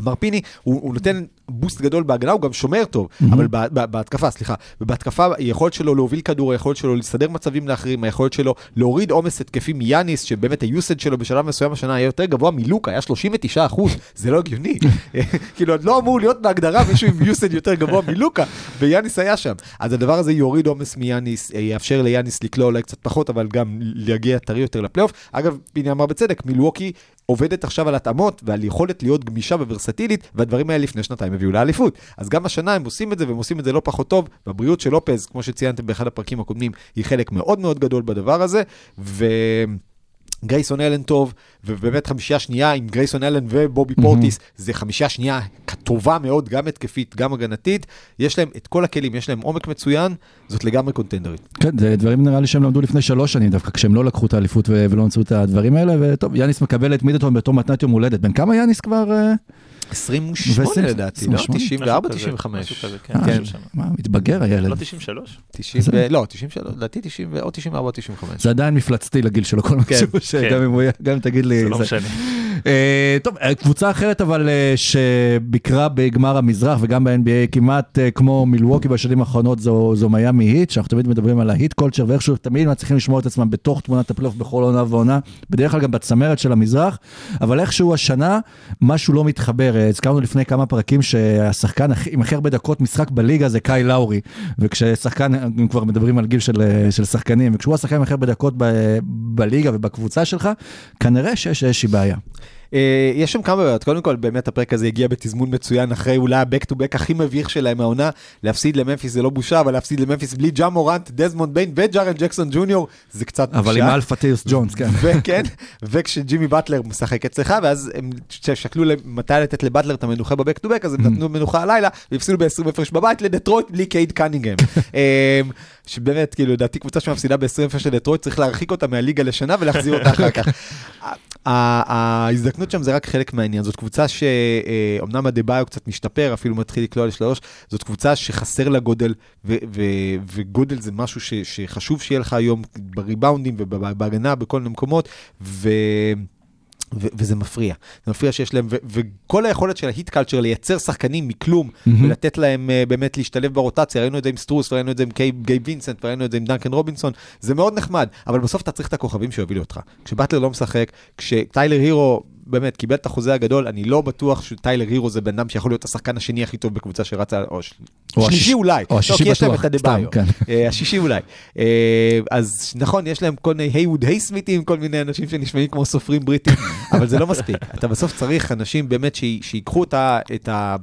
אמר פיני, הוא, הוא נותן boost גדול בהגנה, הוא גם שומר טוב, mm-hmm. אבל ב, ב, בהתקפה, סליחה, ובהתקפה היכולת שלו להוביל כדור, היכולת שלו לסדר מצבים לאחרים, היכולת שלו להוריד עומס התקפי מיאניס, שבאמת היוסג' שלו בשלב מסוים השנה היה יותר גבוה מלוקה, היה 39 אחוז, זה לא הגיוני. [LAUGHS] כאילו, עוד לא אמור להיות בהגדרה מישהו עם יוסד יותר גבוה מלוקה, ויאניס היה שם. אז הדבר הזה יוריד עומס מיאניס, אה, יאפשר ליאניס לקלוע אולי קצת פחות, אבל גם להגיע טרי יותר לפלייאוף. אגב, פיני אמר בצדק, מילווקי עובדת עכשיו על התאמות ועל יכולת להיות גמישה וורסטילית, והדברים האלה לפני שנתיים הביאו לאליפות. אז גם השנה הם עושים את זה, והם עושים את זה לא פחות טוב, והבריאות של לופז, כמו שציינתם באחד הפרקים הקודמים, היא חלק מאוד מאוד גדול בדבר הזה, ו... גרייסון אלן טוב, ובאמת חמישייה שנייה עם גרייסון אלן ובובי פורטיס, זה חמישייה שנייה טובה מאוד, גם התקפית, גם הגנתית. יש להם את כל הכלים, יש להם עומק מצוין, זאת לגמרי קונטנדרית. כן, זה דברים נראה לי שהם למדו לפני שלוש שנים דווקא, כשהם לא לקחו את האליפות ולא מצאו את הדברים האלה, וטוב, יאניס מקבל את מידלטון בתור מתנת יום הולדת. בן כמה יאניס כבר? אה? 28 ועשרים- לדעתי, לא? 28? 94, משהו כזה, 95. משהו כזה, כן, אה, שם. מה, מתבגר הילד. לא 93? 90 ו- לא, 93, לדעתי 90 ו- או 94 או 95. זה עדיין מפלצתי לגיל שלו, כל כן, משהו, שגם אם הוא יהיה- גם אם תגיד לי... זה לא משנה. אה, טוב, אה, קבוצה אחרת אבל שביקרה בגמר המזרח וגם ב-NBA כמעט כמו מילווקי בשנים האחרונות זו, זו מיאמי היט, שאנחנו תמיד מדברים על ההיט culture ואיכשהו תמיד מצליחים לשמור את עצמם בתוך תמונת הפלייאוף בכל עונה ועונה, בדרך כלל גם בצמרת של המזרח, אבל איכשהו השנה משהו לא מתחבר. הזכרנו לפני כמה פרקים שהשחקן עם הכי הרבה דקות משחק בליגה זה קייל לאורי, וכששחקן, אם כבר מדברים על גיל של, אה, של שחקנים, וכשהוא השחקן עם הכי הרבה דקות ב, בליגה ובקבוצה שלך, כנראה שיש איזושהי בעיה. אה, יש שם כמה בעיות, קודם כל באמת הפרק הזה הגיע בתזמון מצוין אחרי אולי ה-back to back הכי מביך שלהם העונה, להפסיד לממפיס זה לא בושה, אבל להפסיד לממפיס בלי ג'ה מורנט, דזמונד ביין וג'ארן ג'קסון ג'וניור, זה קצת בושה. אבל עם אלפא טיוס ג'ונס, כן. וכן, וכשג'ימי באטלר משחק אצלך, ואז הם שקלו מתי לתת לבטלר את המנוחה ב back to back, אז הם נתנו מנוחה הלילה, והפסידו ב-20 הפרש בבית לדטרויט בלי קייד קנינגהם. [LAUGHS] אמ, שבאמת, כאילו, לדעתי קבוצה שמפסידה ב-20 הפרש לדטרויט, צריך להרחיק אותה מהליגה לשנה ולהחזיר אותה אחר כך. ההזדקנות שם זה רק חלק מהעניין, זאת קבוצה שאומנם הדה-ביו קצת משתפר, אפילו מתחיל לקלוע לשלוש, זאת קבוצה שחסר לה גודל, ו- ו- וגודל זה משהו ש- שחשוב שיהיה לך היום בריבאונדים ובהגנה בכל מיני מקומות, ו... ו- וזה מפריע, זה מפריע שיש להם, ו- וכל היכולת של ההיט קלצ'ר לייצר שחקנים מכלום ולתת להם uh, באמת להשתלב ברוטציה, ראינו את זה עם סטרוס, ראינו את זה עם קיי, גייב וינסנט, ראינו את זה עם דנקן רובינסון, זה מאוד נחמד, אבל בסוף אתה צריך את הכוכבים שיובילו אותך. כשבטלר לא משחק, כשטיילר הירו באמת קיבל את החוזה הגדול, אני לא בטוח שטיילר הירו זה בן אדם שיכול להיות השחקן השני הכי טוב בקבוצה שרצה, או ש- או שלישי השישי- אולי, או לא, השישי להם בטוח, סתם, כן. אה, השישי אולי. אה, אז נכון, יש להם כל מיני הייווד הייסמיתים, כל מיני אנשים שנשמעים כמו סופרים בריטים, אבל זה לא מספיק. אתה בסוף צריך אנשים באמת שי- שיקחו את ה...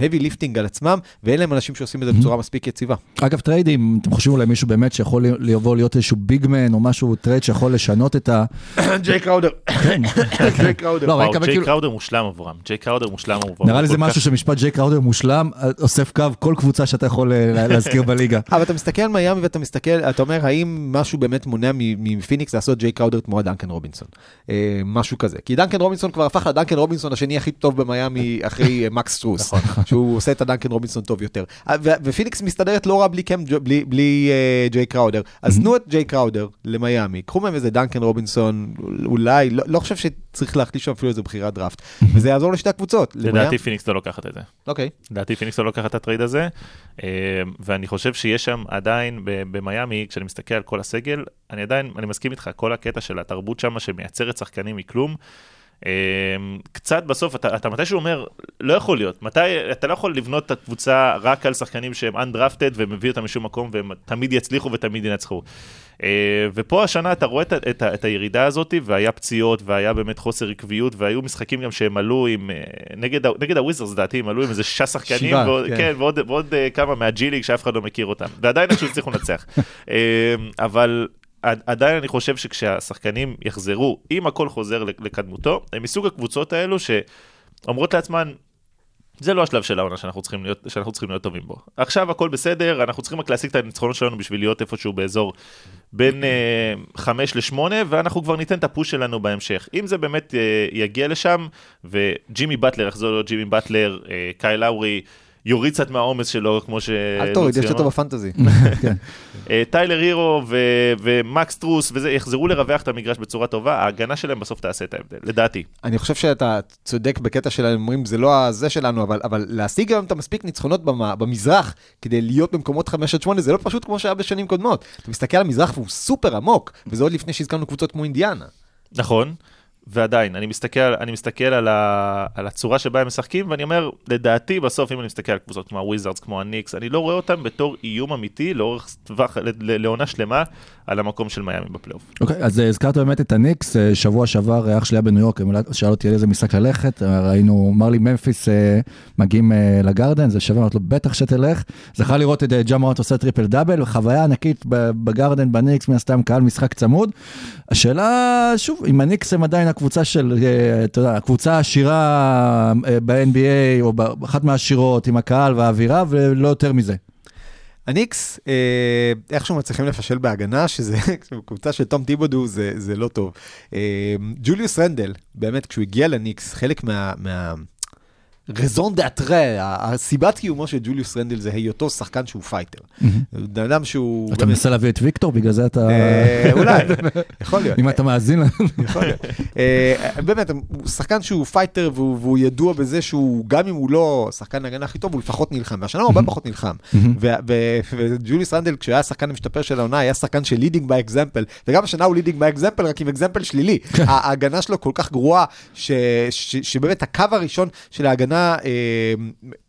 heavy lifting על עצמם, ואין להם אנשים שעושים את זה בצורה מספיק יציבה. אגב, טריידים, אתם חושבים אולי מישהו באמת שיכול לבוא להיות איזשהו big man או משהו, טרייד שיכול לשנות את ה... [COUGHS] ג'יי קראודר. [COUGHS] ג'יי קראודר. לא, ג'יי כאילו... קראודר מושלם עבורם. ג'יי קראודר מושלם עבורם. נראה לי זה משהו שמשפט ג'יי קראודר מושלם, או סתיו כל קבוצה שאתה יכול אה, לה- להזכיר [LAUGHS] בליגה. אבל אתה מסתכל על מיאמי ואתה מסתכל, אתה אומר, האם משהו באמת מונע מ- מפיניקס לעשות ג'יי קראודר תמורת דנקן רובינסון? אה, משהו כזה. כי דנקן רובינסון כבר הפך לדנקן רובינסון השני הכי טוב במיאמי אחרי אה, מקס סטרוס. [LAUGHS] שהוא עושה את הדנקן רובינסון טוב יותר. ופיניקס מסתדרת לא רע בלי קם, בלי, בלי אה, ג'יי קראודר. אז תנו את ג'יי קראודר למיאמי, קחו מהם איזה דנקן רובינסון, אולי, לא, לא חושב שצריך להחליש שם אפילו איזה בחירת דראפט. וזה יעזור לשתי הקבוצות. לדעתי פיניקס לא לוקחת את זה. אוקיי. לדעתי פיניקס לא לוקחת את הטרייד הזה, אה, ואני חושב שיש שם עדיין במיאמי, כשאני מסתכל על כל הסגל, אני עדיין, אני מסכים איתך, כל הקטע של התרבות שם שמייצרת שחקנים מכלום, קצת בסוף, אתה, אתה מתישהו אומר, לא יכול להיות, מתי, אתה לא יכול לבנות את הקבוצה רק על שחקנים שהם undrafted ומביא אותם משום מקום והם תמיד יצליחו ותמיד ינצחו. אה, ופה השנה אתה רואה את, את, ה- את הירידה הזאת, והיה פציעות, והיה באמת חוסר עקביות, והיו משחקים גם שהם עלו עם, אה, נגד, נגד הוויזרס לדעתי, הם עלו עם איזה שישה שחקנים, שבעה, ועוד, כן. כן, ועוד, ועוד אה, כמה מהג'י ליג שאף אחד לא מכיר אותם, ועדיין איכשהו הצליחו לנצח. [LAUGHS] אבל עדיין אני חושב שכשהשחקנים יחזרו, אם הכל חוזר לק- לקדמותו, הם מסוג הקבוצות האלו שאומרות לעצמן, זה לא השלב של העונה שאנחנו צריכים להיות, שאנחנו צריכים להיות טובים בו. עכשיו הכל בסדר, אנחנו צריכים רק להשיג את הניצחונות שלנו בשביל להיות איפשהו באזור בין אה, 5 ל-8, ואנחנו כבר ניתן את הפוש שלנו בהמשך. אם זה באמת אה, יגיע לשם, וג'ימי באטלר יחזור להיות ג'ימי באטלר, אה, קאי לאורי, יוריד קצת מהעומס שלו, כמו ש... אל תוריד, יש אותו. ב fantasy. [LAUGHS] אה, טיילר הירו ו- ומקס סטרוס וזה, יחזרו לרווח את המגרש בצורה טובה, ההגנה שלהם בסוף תעשה את ההבדל, לדעתי. אני חושב שאתה צודק בקטע שלהם, אומרים זה לא הזה שלנו, אבל, אבל להשיג היום את המספיק ניצחונות במ, במזרח כדי להיות במקומות 5 עד 8, זה לא פשוט כמו שהיה בשנים קודמות. אתה מסתכל על המזרח והוא סופר עמוק, וזה עוד לפני שהזכרנו קבוצות כמו אינדיאנה. נכון, ועדיין, אני מסתכל, אני מסתכל על, ה, על הצורה שבה הם משחקים, ואני אומר, לדעתי, בסוף, אם אני מסתכל על קבוצות כמו הוויזארדס, כמו הניקס, אני לא רואה אותם בתור איום אמיתי לאורך טווח, לעונה שלמה, על המקום של מיאמי בפלייאוף. אוקיי, אז אה, הזכרת באמת את הניקס, אה, שבוע שעבר אה, אח שלי היה בניו יורק, שאל אותי על איזה משחק ללכת, ראינו, אמר לי ממפיס מגיעים לגרדן, זה שווה, אמרתי לו בטח שתלך, זכה לראות את ג'מורנט עושה triple double, חוויה ענקית בגרדן בניקס, מן הסתם קהל משחק צמוד. השאלה, שוב, אם הניקס הם עדיין הקבוצה של, אתה יודע, הקבוצה העשירה ב-NBA, או באחת מהעשירות, עם הקהל והאווירה, ולא יותר מזה. הניקס, אה, איכשהו מצליחים לפשל בהגנה, שזה [LAUGHS] קבוצה של תום טיבודו, זה, זה לא טוב. אה, ג'וליוס רנדל, באמת, כשהוא הגיע לניקס, חלק מה... מה... raison d'être, הסיבת קיומו של ג'וליוס רנדל זה היותו שחקן שהוא פייטר. בן אדם שהוא... אתה מנסה להביא את ויקטור, בגלל זה אתה... אה, אולי, [LAUGHS] יכול להיות. אם אתה מאזין לנו. [LAUGHS] יכול להיות. אה, באמת, הוא שחקן שהוא פייטר והוא ידוע בזה שהוא, גם אם הוא לא שחקן ההגנה הכי טוב, הוא לפחות נלחם. והשנה הוא הרבה פחות נלחם. ו- ו- וג'וליוס רנדל, כשהוא היה השחקן המשתפר של העונה, היה שחקן של leading by example, וגם השנה הוא leading by example, רק עם example שלילי. ההגנה שלו כל כך גרועה, שבאמת הקו הראשון של ההגנה אה,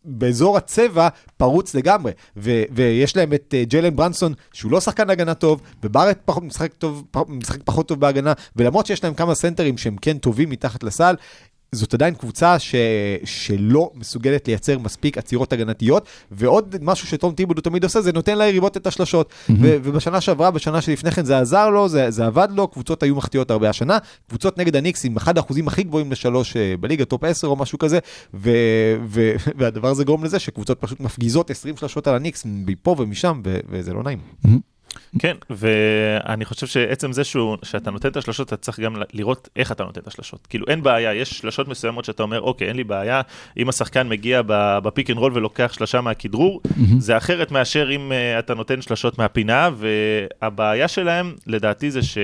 באזור הצבע פרוץ לגמרי. ו- ויש להם את אה, ג'יילן ברנסון, שהוא לא שחקן הגנה טוב, ובארט פחות משחק טוב, פח- משחק פחות טוב בהגנה, ולמרות שיש להם כמה סנטרים שהם כן טובים מתחת לסל, זאת עדיין קבוצה ש... שלא מסוגלת לייצר מספיק עצירות הגנתיות, ועוד משהו שתום טיבודו תמיד עושה, זה נותן ליריבות את השלשות. ו... ובשנה שעברה, בשנה שלפני כן זה עזר לו, זה, זה עבד לו, קבוצות היו מחטיאות הרבה השנה, קבוצות נגד הניקס עם אחד האחוזים הכי גבוהים לשלוש אה, בליגה, top 10 או משהו כזה, ו... ו... [LAUGHS] והדבר הזה גורם לזה שקבוצות פשוט מפגיזות 20 שלשות על הניקס מפה ומשם, ו... וזה לא נעים. כן, ואני חושב שעצם זה שהוא, שאתה נותן את השלשות, אתה צריך גם לראות איך אתה נותן את השלשות. כאילו, אין בעיה, יש שלשות מסוימות שאתה אומר, אוקיי, אין לי בעיה, אם השחקן מגיע ב pick and roll ולוקח שלשה מהכדרור, זה אחרת מאשר אם אה, אתה נותן שלשות מהפינה, והבעיה שלהם, לדעתי, זה ש...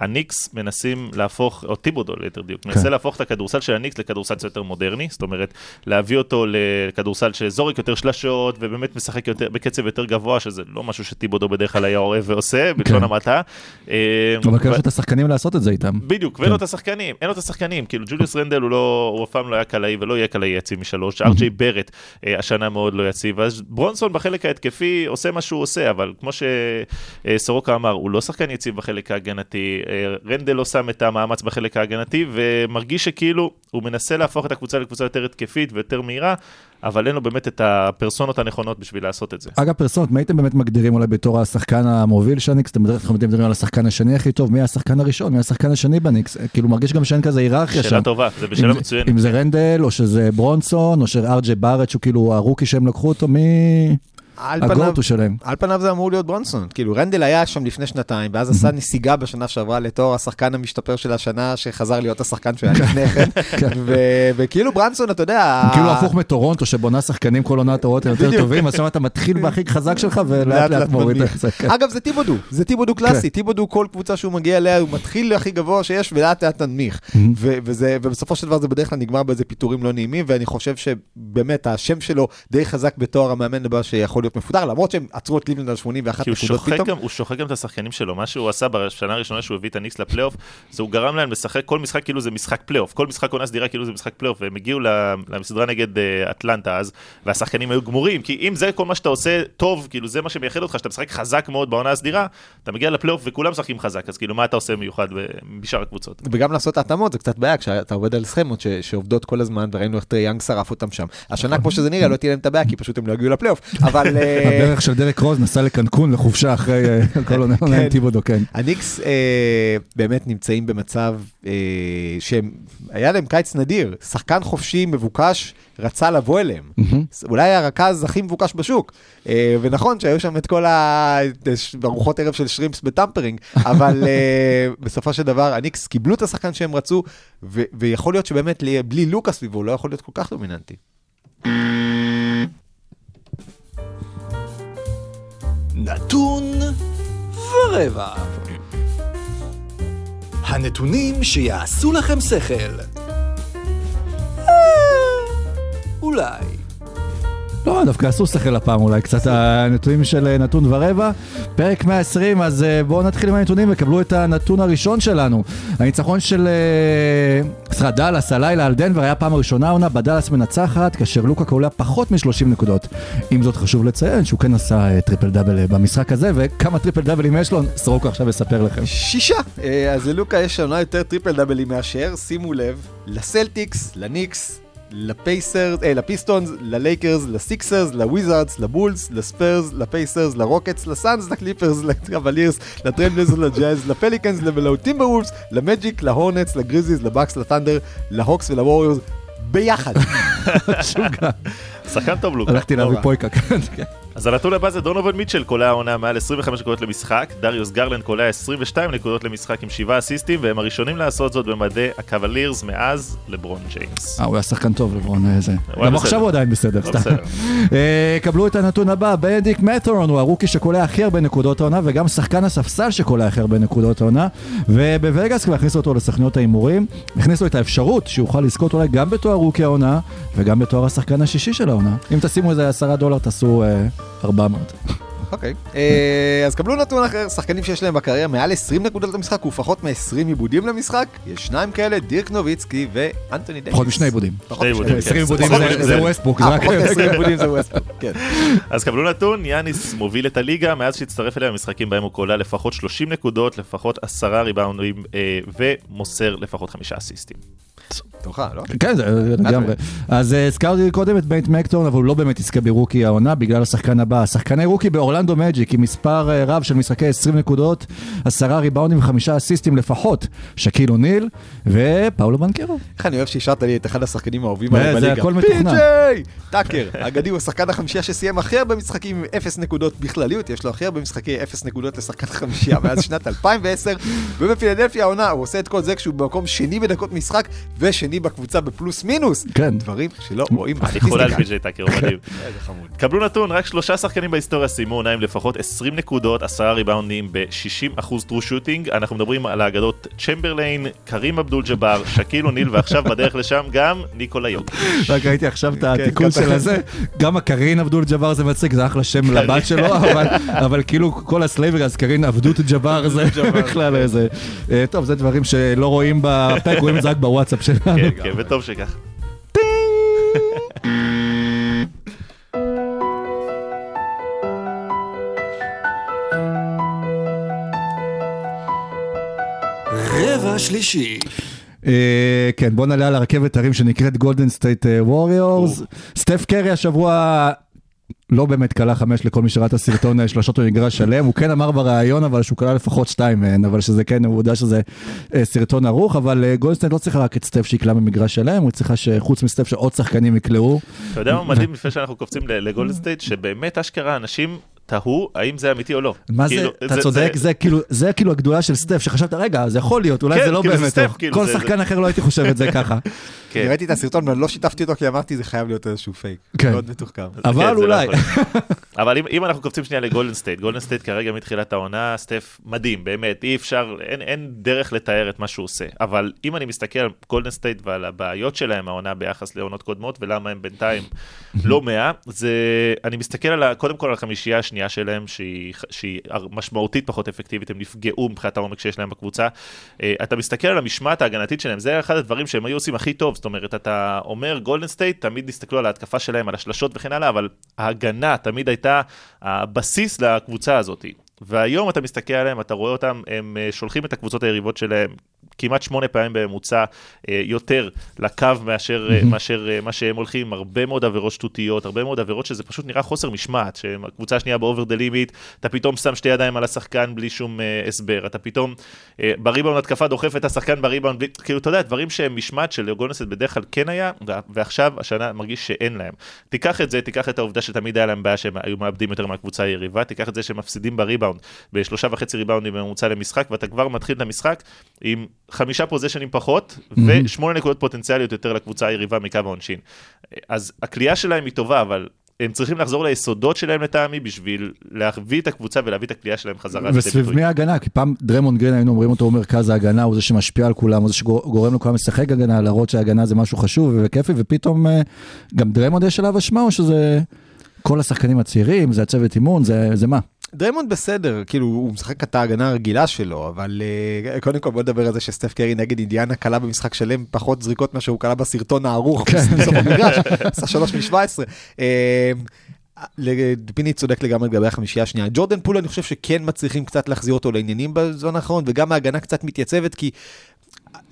הניקס מנסים להפוך, או טיבודו ליתר דיוק, מנסה כן. להפוך את הכדורסל של הניקס לכדורסל קצת יותר מודרני, זאת אומרת, להביא אותו לכדורסל שזורק יותר שלשות, ובאמת משחק יותר, בקצב יותר גבוה, שזה לא משהו שטיבודו בדרך כלל היה אוהב ועושה, בלשון המעטה. אבל כאלה ו- יש את השחקנים לעשות את זה איתם. בדיוק, ואין לו את השחקנים, אין לו את השחקנים, כאילו ג'וליוס רנדל הוא לא, הוא אף פעם לא היה קלעי ולא יהיה קלעי יציב משלוש, ארג'יי ברט אה, השנה מאוד לא יציב, אז ברונסון בחלק ההתקפי עושה מה שהוא עושה, אבל כמו שסורוקה אמר, הוא לא שחקן יציב בחלק ההגנתי, רנדל לא שם את המאמץ בחלק ההגנתי, ומרגיש שכאילו הוא מנסה להפוך את הקבוצה לקבוצה יותר התקפית ויותר מהירה, אבל אין לו באמת את הפרסונות הנכונות בשביל לעשות את זה. אגב, פרסונות, מי הייתם באמת מגדירים אולי בתור השחקן המוביל של הניקס? אתם בדרך כלל מדברים על השחקן השני הכי טוב, מי השחקן הראשון, מי השחקן השני בניקס? כאילו מרגיש גם שאין כזה היררכיה שם. שאלה טובה, זה בשאלה מצוינת. אם זה רנדל, או שזה ברונסון, או שאר ג'יי בארט, שהוא כאילו ה rookie שהם לקחו אותו, מי ה go-to שלהם? על פניו זה אמור להיות ברונסון. כאילו, רנדל היה שם לפני שנתיים, ואז עשה נסיגה בשנה שעברה לתור השחקן המשתפר של השנה, שחזר להיות השחקן שהיה לפני כן. [LAUGHS] ו- וכאילו ברנסון, אתה יודע... כאילו הפוך מטורונטו, שבונה שחקנים כל עונה, אתה רואה אותם יותר. טובים, שם אתה מתחיל [LAUGHS] בהכי חזק שלך, ולאט לאט מוריד את. זה. כן. אגב, זה טיבודו, זה טיבודו קלאסי, טיבודו כל קבוצה שהוא מגיע אליה, הוא מתחיל הכי גבוה שיש, ולאט לאט תנמיך. ובסופו של דבר זה בדרך כלל נגמר באיזה פיטורים לא נעימים, ואני חושב שבאמת השם שלו די חזק בתואר המאמן הבא שיכול נקודות מפוטר, למרות שהם עצרו את ליבלנד על 81 כי הוא נקודות פתאום. גם, הוא שוחק גם את השחקנים שלו, מה שהוא עשה בשנה הראשונה שהוא הביא את הניקס לפלייאוף, זה הוא גרם להם לשחק כל משחק כאילו זה משחק פלייאוף, כל משחק עונה סדירה כאילו זה משחק פלייאוף, והם הגיעו ל- לסדרה נגד אה, אטלנטה אז, והשחקנים היו גמורים, כי אם זה כל מה שאתה עושה טוב, כאילו זה מה שמייחד אותך, שאתה משחק חזק מאוד בעונה הסדירה, אתה מגיע לפלייאוף וכולם משחקים חזק, אז כאילו מה אתה עושה מיוחד ב- בשאר הקבוצות? וגם לעשות התאמות זה קצת בעיה כשאתה עובד על סכמות ש- שעובדות כל הזמן וראינו איך טרי יאנג שרף אותם שם. השנה כמו שזה נראה לא תהיה להם את הבעיה כי פשוט הם לא יגיעו לפלייאוף. אבל [LAUGHS] אה, הדרך של דרק רוז נסע לקנקון לחופשה אחרי אה, [LAUGHS] כל עונה עם טיבודו, כן. הניקס אה, באמת נמצאים במצב אה, שהם, היה להם קיץ נדיר, שחקן חופשי מבוקש רצה לבוא אליהם. אולי הרכז הכי מבוקש בשוק. ונכון שהיו שם את כל ה- ארוחות ערב של שרימפס בטמפרינג, [LAUGHS] אבל בסופו של דבר הניקס קיבלו את השחקן שהם רצו, ויכול להיות שבאמת לי- בלי לוקה סביבו לא יכול להיות כל כך דומיננטי. נתון ורבע. הנתונים שיעשו לכם שכל. אה, אולי. לא, דווקא עשו שכל הפעם אולי, קצת הנתונים של אה, נתון ורבע. פרק 120, אז אה, בואו נתחיל עם הנתונים וקבלו את הנתון הראשון שלנו. הניצחון של, אה, סליחה, דאלאס הלילה על דנבר היה הפעם הראשונה העונה בדאלאס מנצחת, כאשר לוקה קולע פחות מ-30 נקודות. עם זאת חשוב לציין שהוא כן עשה triple double במשחק הזה, וכמה triple דאבלים יש לו, סורוקה עכשיו יספר לכם. שישה. אז ללוקה יש עונה יותר triple דאבלים מאשר, שימו לב, לסלטיקס, לניקס, לפייסרס, אה, לפיסטונס, ללייקרס, לסיקסרס, לוויזארדס, לבולס, לספרס, לפייסרס, לרוקטס, לסאנס, לקליפרס, לקאבלירס, לטרנבלזר, לג'אז, לפליקנס, לטימברוולבס, למג'יק, להורנטס, לגריזליז, לבאקס, לת'אנדר, להוקס ולווריורס, ביחד. [LAUGHS] שחקן טוב לוקה. הלכתי לא להביא. פויקה כאן. אז הנתון הבא זה דונובן מיטשל קולע העונה מעל 25 נקודות למשחק, דריוס גרלנד קולע 22 נקודות למשחק עם 7 אסיסטים, והם הראשונים לעשות זאת במדי הקאבלירס מאז לברון ג'יימס. אה, הוא היה שחקן טוב לברון אה, זה. גם. עכשיו הוא עדיין בסדר, לא סתם. אה, קבלו את הנתון הבא, בנדיקט מת'ורין הוא ה rookie שקולע הכי הרבה נקודות העונה וגם שחקן הספסל שקולע הכי הרבה נקודות העונה ובווגאס כבר הכניסו אותו לסוכניות ההימורים, הכניסו את האפשרות שיוכל לזכות אולי גם בתואר rookie העונה וגם בתואר השחקן השישי של העונה. אם תשימו איזה עשרה דולר תעשו אה, 400. אוקיי. אה, אז קבלו נתון אחר, שחקנים שיש להם בקריירה מעל 20 נקודות למשחק ופחות מ-20 איבודים למשחק, יש שניים כאלה, דירק נוביצקי ואנטוני דייוויס. פחות משני איבודים. שני איבודים, איבודים. 20 איבודים פחות זה- משני- זה זה- ווסטבוק, זה אה. פחות מ-20 איבודים זה ווסטבוק, כן. אז קבלו נתון, יאניס מוביל את הליגה מאז שהצטרף אליה במשחקים בהם הוא קולע לפחות 30 נקודות, לפחות 10 ריבאונדים אה, ומוסר לפחות 5 אסיסטים. תורך, לא? כן, זה לגמרי. אז אה, הזכרתי קודם את בנט מקטורן, אבל הוא לא באמת יזכה ברוקי העונה בגלל השחקן הבא. שחקני רוקי באורלנדו מג'יק עם מספר אה, רב של משחקי 20 נקודות, עשרה ריבאונדים וחמישה אסיסטים לפחות, שקיל אוניל ופאולו בנקרו. איך אני אוהב שהשארת לי את אחד השחקנים האהובים זה- עליי זה בליגה. הכל מתוכנן. פי.ג'יי! טאקר, אגדי הוא השחקן החמישייה שסיים הכי הרבה משחקים עם אפס נקודות בכלליות, יש לו הכי הרבה משחקי אפס נקודות לשחקן חמישייה מאז שנת 2010, ובפילדלפיה העונה הוא עושה את כל זה כשהוא במקום שני בדקות משחק ושני בקבוצה בפלוס מינוס. כן. דברים שלא רואים אני חולה על בסטטיסטיקה. פי.ג'יי טאקר, הוא מדהים. איזה חמוד. קבלו נתון, רק שלושה שחקנים בהיסטוריה סיימו עונה עם לפחות 20 נקודות, 10 ריבאונדים ב-60% טרו שוטינג. אנחנו מדברים על האגדות צ'מברליין, קרים אבדול ג'באר, שקיל אוניל, ועכשיו בדרך לשם גם ניקולה יוקיץ'. רק ראיתי עכשיו את התיקון גם- של הזה, גם הקרין עבדול ג'באר זה מצחיק, זה אחלה שם לבת שלו, [LAUGHS] אבל- אבל כאילו כל הסלייבר, אז קרין עבדות ג'באר זה בכלל איזה... אה, טוב, זה דברים שלא רואים בפרק, רואים את זה רק בוואטסאפ שלנו. כן, כן, וטוב שכך. רבע שלישי. אה, כן, בוא נעלה על הרכבת הרים שנקראת גולדן סטייט ווריורס. סטף קרי השבוע לא באמת קלע חמש לכל מי שראה את הסרטון אה, שלושות במגרש שלם, הוא כן אמר בריאיון אבל שהוא קלע לפחות שתיים מהן, אבל שזה כן, הוא יודע שזה אה, סרטון ערוך, אבל אה, גולדן סטייט לא צריכה רק את סטף שיקלע במגרש שלם, הוא צריכה שחוץ מסטף שעוד שחקנים יקלעו. אתה יודע מה מדהים לפני שאנחנו קופצים ל- לגולדן סטייט, שבאמת אשכרה אנשים תהו האם זה אמיתי או לא. מה זה, כאילו, אתה צודק, זה כאילו, זה כאילו הגדולה של סטף, שחשבת, רגע, זה יכול להיות, אולי כן, זה לא כאילו באמת סטף. כאילו, כל זה- שחקן אחר לא הייתי חושב את זה [LAUGHS] ככה. כן. ראיתי את הסרטון ואני לא שיתפתי אותו כי אמרתי זה חייב להיות איזשהו פייק. כן. מאוד מתוחכם. אבל כן, אולי. לא להיות. [LAUGHS] אבל אם, אם אנחנו קופצים שנייה לגולדן סטייט, גולדן סטייט כרגע מתחילת העונה, סטף מדהים, באמת, אי אפשר, אין, אין דרך לתאר את מה שהוא עושה. אבל אם אני מסתכל על גולדן סטייט ועל הבעיות שלהם העונה ביחס לעונות קודמות, ולמה הם בינתיים לא [LAUGHS] מאה, זה, אני מסתכל על, קודם כל על החמישייה השנייה שלהם, שהיא, שהיא משמעותית פחות אפקטיבית, הם נפגעו מבחינת העומק שיש להם בקבוצה. אה, אתה מסתכל על המשמעת ההגנתית שלהם, זה אחד הדברים שהם היו עושים הכי טוב, זאת אומרת, אתה אומר גולדן סטייט, תמיד הסתכלו על ההתקפה שלהם, על השלשות וכן הלאה, אבל ההגנה תמיד הייתה הבסיס לקבוצה הזאת. והיום אתה מסתכל עליהם, אתה רואה אותם, הם אה, שולחים את הקבוצות היריבות שלהם כמעט שמונה פעמים בממוצע אה, יותר לקו מאשר, אה, מאשר אה, מה שהם הולכים, הרבה מאוד עבירות שטותיות, הרבה מאוד עבירות שזה פשוט נראה חוסר משמעת, שהקבוצה השנייה ב over the limit, אתה פתאום שם שתי ידיים על השחקן בלי שום אה, הסבר, אתה פתאום אה, בריבאונד התקפה דוחף את השחקן בריבאונד, בלי, כאילו אתה יודע, דברים שהם משמעת של גולדן סטייט בדרך כלל כן היה, ועכשיו השנה מרגיש שאין להם. תיקח את זה, תיקח את העובדה שתמיד היה להם בעיה שהם היו מאבדים יותר מהקבוצה היריבה, תיקח את זה שהם מפסידים בריבאונד, בשלושה וחצי ריבאונדים בממוצע למשחק, ואתה כבר מתחיל את המשחק עם חמישה פוזשנים פחות, ושמונה נקודות פוטנציאליות יותר לקבוצה היריבה מקו העונשין. אז הקליעה שלהם היא טובה, אבל הם צריכים לחזור ליסודות שלהם לטעמי בשביל להביא את הקבוצה ולהביא את הקליעה שלהם חזרה. וסביב. מי ההגנה? כי פעם דריימונד גרין היינו אומרים אותו, הוא מרכז ההגנה, הוא זה שמשפיע על כולם, הוא זה שגורם לכולם לשחק הגנה, להראות שההגנה זה משהו חשוב וכיפי, ופתאום אה, גם דריימונד יש עליו אשמה, או שזה כל השחקנים הצעירים, זה הצוות אימון, זה זה מה? דריימונד בסדר, כאילו הוא משחק את ההגנה הרגילה שלו, אבל uh, קודם כל בוא נדבר על זה שסטף קרי נגד אינדיאנה קלע במשחק שלם פחות זריקות מאשר הוא קלע בסרטון הערוך בסוף המגרש, עשה שלוש מ-17. פיני צודק לגמרי לגבי החמישייה השנייה. ג'ורדן פול אני חושב שכן מצליחים קצת להחזיר אותו לעניינים בזמן האחרון, וגם ההגנה קצת מתייצבת כי...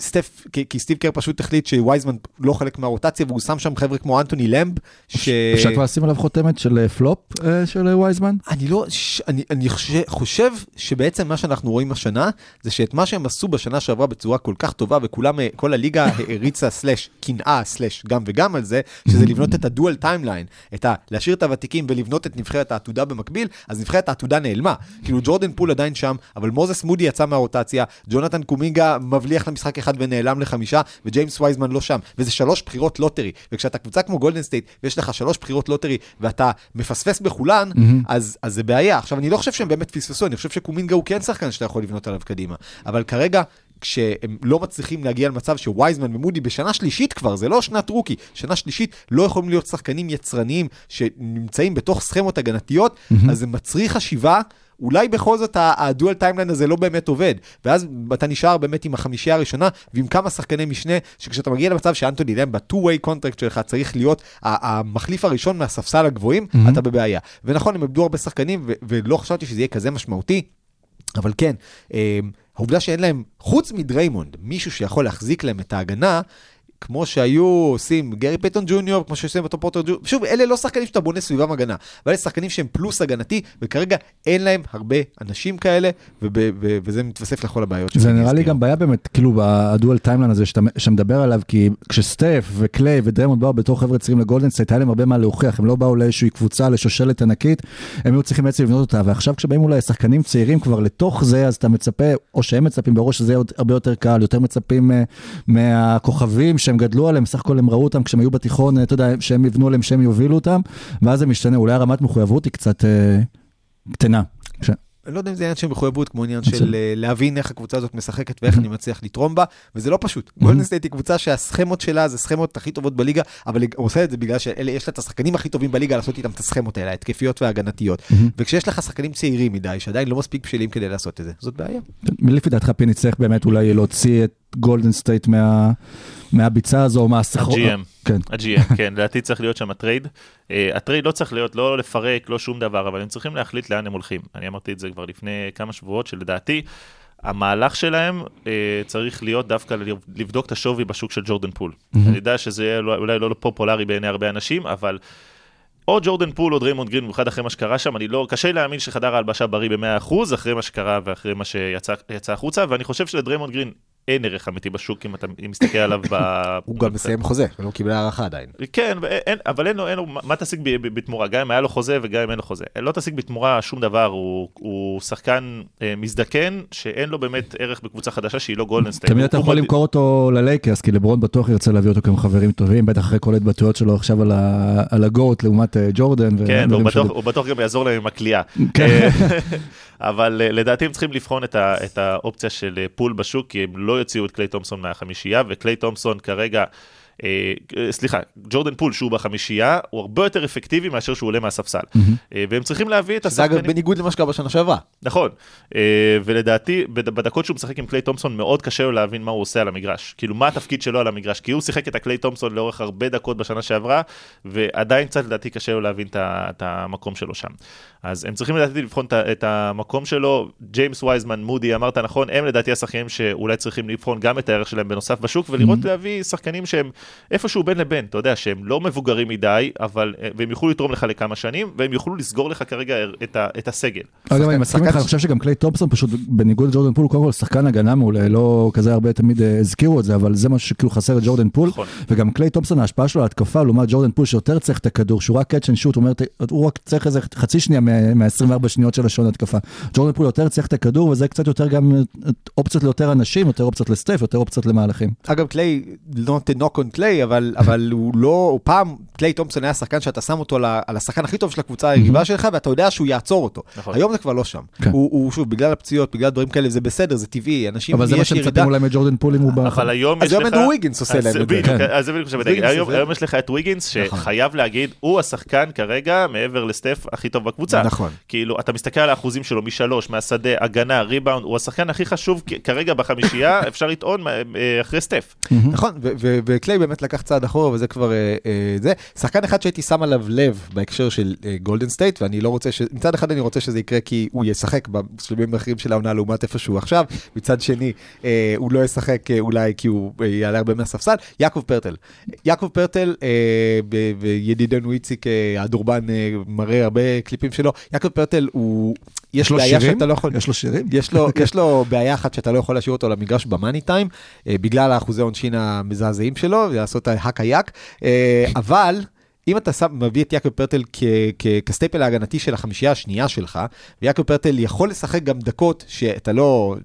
סטף, כי, כי סטיב קר פשוט החליט שווייזמן לא חלק מהרוטציה והוא שם שם חבר'ה כמו אנטוני למב, ש... אפשר כבר לשים עליו חותמת של אה, פלופ אה, של אה, וייזמן? אני לא, ש... אני, אני חושב, חושב שבעצם מה שאנחנו רואים השנה, זה שאת מה שהם עשו בשנה שעברה בצורה כל כך טובה, וכולם, כל הליגה [LAUGHS] העריצה slash, קנאה slash, גם וגם על זה, שזה לבנות את ה dual timeline, את ה... להשאיר את הוותיקים ולבנות את נבחרת העתודה במקביל, אז נבחרת העתודה נעלמה. כאילו ג'ורדן פול עדיין שם, אבל מוזס מודי יצא מהרוטציה, ג'ונתן קומינגה מבליח למשחק אחד ונעלם לחמישה, וג'יימס וייזמן לא שם, וזה שלוש בחירות lottery, וכשאתה קבוצה כמו גולדן סטייט, ויש לך שלוש בחירות lottery, ואתה מפספס בכולן, אז, אז זה בעיה. עכשיו, אני לא חושב שהם באמת פספסו, אני חושב שקומינגה הוא כן שחקן שאתה יכול לבנות עליו קדימה, אבל כרגע... כשהם לא מצליחים להגיע למצב שווייזמן ומודי בשנה שלישית כבר, זה לא שנת rookie, שנה שלישית לא יכולים להיות שחקנים יצרניים שנמצאים בתוך סכמות הגנתיות, אז זה מצריך חשיבה. אולי בכל זאת ה dual timeline הזה לא באמת עובד, ואז אתה נשאר באמת עם החמישייה הראשונה ועם כמה שחקני משנה, שכשאתה מגיע למצב שאנטוני למב ב-2-way contract שלך צריך להיות המחליף הראשון מהספסל הגבוהים, מהמם. אתה בבעיה. ונכון, הם איבדו הרבה שחקנים, ו- ולא חשבתי שזה יהיה כזה משמעותי, אבל כן, אה, העובדה שאין להם, חוץ מדריימונד, מישהו שיכול להחזיק להם את ההגנה, כמו שהיו עושים גרי פייטון ג'וניור, כמו שעושים אוטו פורטר ג'וניור, שוב, אלה לא שחקנים שאתה בונה סביבם הגנה, אבל אלה שחקנים שהם פלוס הגנתי, וכרגע אין להם הרבה אנשים כאלה, וזה מתווסף לכל הבעיות. זה נראה לי. גם בעיה באמת, כאילו ב dual timeline הזה שאתה שמדבר עליו, כי כשסטף וקליי ודריימונד באו בתור חבר'ה צעירים לגולדן סטייט, היה להם הרבה מה להוכיח, הם לא באו לאיזושהי קבוצה, לשושלת ענקית, הם היו צריכים בעצם לבנות אותה, ועכשיו כשבאים אולי שחקנים צעירים כבר לתוך זה, אז אתה מצפה, או שהם מצפים בראש שזה יהיה עוד הרבה יותר קל, יותר מצפים מהכוכבים שהם גדלו עליהם, סך הכל הם ראו אותם כשהם היו בתיכון, אה, אתה יודע, שהם יבנו עליהם, שהם יובילו אותם, ואז זה משתנה, אולי רמת מחויבות היא קצת אה, קטנה. כש- אני לא יודע אם זה עניין של מחויבות, כמו עניין. של אה, להבין איך הקבוצה הזאת משחקת ואיך אני מצליח לתרום בה, וזה לא פשוט. גולדן סטייט היא קבוצה שהסכמות שלה זה סכמות הכי טובות בליגה, אבל היא עושה את זה בגלל שיש לה את השחקנים הכי טובים בליגה לעשות איתם את הסכמות האלה, ההתקפיות וההגנתיות. וכשיש לך שחקנים צעירים מדי, שעדיין לא מספיק בשלים כדי לעשות את זה, זאת בעיה. מי לפי דעתך פיני צריך באמת אולי להוציא את גולדן סטייט מה, מהביצה הזו, או מהסחרור? ה-GM. כן. ה-GM, כן, לדעתי צריך להיות שם הטרייד. Uh, הטרייד לא צריך להיות, לא לפרק, לא שום דבר, אבל הם צריכים להחליט לאן הם הולכים. אני אמרתי את זה כבר לפני כמה שבועות, שלדעתי, המהלך שלהם uh, צריך להיות דווקא לבדוק את השווי בשוק של ג'ורדן פול. אני יודע שזה יהיה לא- אולי לא פופולרי בעיני הרבה אנשים, אבל... או ג'ורדן פול או דריימונד גרין, במיוחד אחרי מה שקרה שם, אני לא, קשה להאמין שחדר ההלבשה בריא ב-100% אחרי מה שקרה ואחרי מה שיצא יצא החוצה, ואני חושב שלדריימונד גרין אין ערך אמיתי בשוק אם אתה מסתכל עליו ב... הוא גם מסיים חוזה, הוא לא קיבל הערכה עדיין. כן, ואין, אבל אין לו, אין לו, מה תשיג בתמורה? גם אם היה לו חוזה וגם אם אין לו חוזה. לא תשיג בתמורה שום דבר, הוא, הוא שחקן אה, מזדקן, שאין לו באמת ערך בקבוצה חדשה שהיא לא גולדן סטייט. תמיד אתה יכול הוא- למכור אותו ללייקרס, כי לברון בטוח ירצה להביא אותו כי הם חברים טובים, בטח אחרי כל ההתבטאויות שלו עכשיו על ה- על ה GOAT לעומת אה, ג'ורדן. כן, והוא בטוח, הוא בטוח גם יעזור להם עם הקליעה. כן. אה, [LAUGHS] אבל אה, לדעתי הם צריכים לבחון את, ה, את האופציה של פול בשוק, כי הם לא יוציאו את קליי תומפסון מהחמישייה, וקליי תומפסון כרגע, אה, אה, סליחה, ג'ורדן פול שהוא בחמישייה, הוא הרבה יותר אפקטיבי מאשר שהוא עולה מהספסל. אה, והם צריכים להביא את זה אגב השחקנים... בניגוד למה שקרה בשנה שעברה. נכון, אה, ולדעתי בד- בדקות שהוא משחק עם קליי תומפסון מאוד קשה לו להבין מה הוא עושה על המגרש. כאילו מה התפקיד שלו על המגרש, כי הוא שיחק את הקליי תומפסון לאורך הרבה דקות בשנה שעברה, ועדיין קצת לדעתי קשה לו להבין את המקום שלו שם. אז הם צריכים לדעתי לבחון את המקום שלו, ג'יימס וייזמן, מודי, אמרת נכון, הם לדעתי השחקנים שאולי צריכים לבחון גם את הערך שלהם בנוסף בשוק, ולראות להביא שחקנים שהם איפשהו בין לבין, אתה יודע, שהם לא מבוגרים מדי, אבל, אה, והם יוכלו לתרום לך לכמה שנים, והם יוכלו לסגור לך כרגע את ה- את הסגל. אגב, אני מסכים איתך, אני חושב שגם קליי תומפסון פשוט בניגוד לג'ורדן פול, קודם כל שחקן הגנה מעולה, לא כזה הרבה תמיד אה, הזכירו את זה, אבל זה משהו שכאילו חסר לג'ורדן פול, נכון. וגם קליי תומפסון ההשפעה שלו על התקפה לעומת ג'ורדן פול שיותר צריך את הכדור, שהוא רק catch and shoot, הוא רק צריך איזה חצי שנייה מה-24 שניות של השעון התקפה. ג'ורדן פול יותר צריך את הכדור, וזה קצת יותר גם אה, אופציות ליותר אנשים, יותר אופציות לסטף, יותר אופציות למהלכים. אגב, קליי, לא knock on קליי, אבל, אבל הוא לא, הוא פעם, קליי תומפסון היה שחקן שאתה שם אותו על השחקן הכי טוב של הקבוצה היריבה שלך, ואתה יודע שהוא יעצור אותו. נכון. היום זה כבר לא שם. כן. הוא, הוא, שוב, בגלל הפציעות, בגלל דברים כאלה, זה בסדר, זה טבעי, אנשים, אבל זה מה יש שמצפים. אולי מג'ורדן פול אם הוא בא... אבל היום אז יש היום לך... אנדרו ויגינס עושה אז להם את זה. כן. אז זה בדיוק היום. היום יש לך את ויגינס, נכון. שחייב להגיד, הוא השחקן כרגע, מעבר לסטף, הכי טוב בקבוצה. נכון. כאילו, אתה מסתכל על האחוזים שלו משלוש, מהשדה, הגנה, ריבאונד, הוא השחקן הכי חשוב כרגע בחמישייה, [LAUGHS] אפשר לטעון מה- אה, אחרי סטף. נכון, וקליי באמת לקח צעד אחורה, וזה כבר אה, אה, זה. שחקן אחד שהייתי שם עליו לב בהקשר של אה, גולדן סטייט, ואני לא רוצה ש... מצד אחד אני רוצה שזה יקרה כי הוא ישחק בשלבים האחרים של העונה לעומת איפה שהוא עכשיו, מצד שני אה, הוא לא ישחק אה, אולי כי הוא אה, יעלה הרבה מהספסל. יעקב פרטל. יעקב פרטל, אה, וידידנו איציק אה, הדורבן אה, מראה הרבה קליפים שלו, יעקב פרטל הוא... יש לו שירים? שאתה לא יכול... יש לו שירים? יש לו, [LAUGHS] יש לו בעיה אחת שאתה לא יכול להשאיר אותו למגרש במאני טיים, אה, בגלל האחוזי עונשין המזעזעים שלו, ולעשות את ה hack-a, אה, אבל... אם אתה שם, מביא את יעקב פרטל כ- כ- כ staple ההגנתי של החמישייה השנייה שלך, ויעקב פרטל יכול לשחק גם דקות שאתה לא,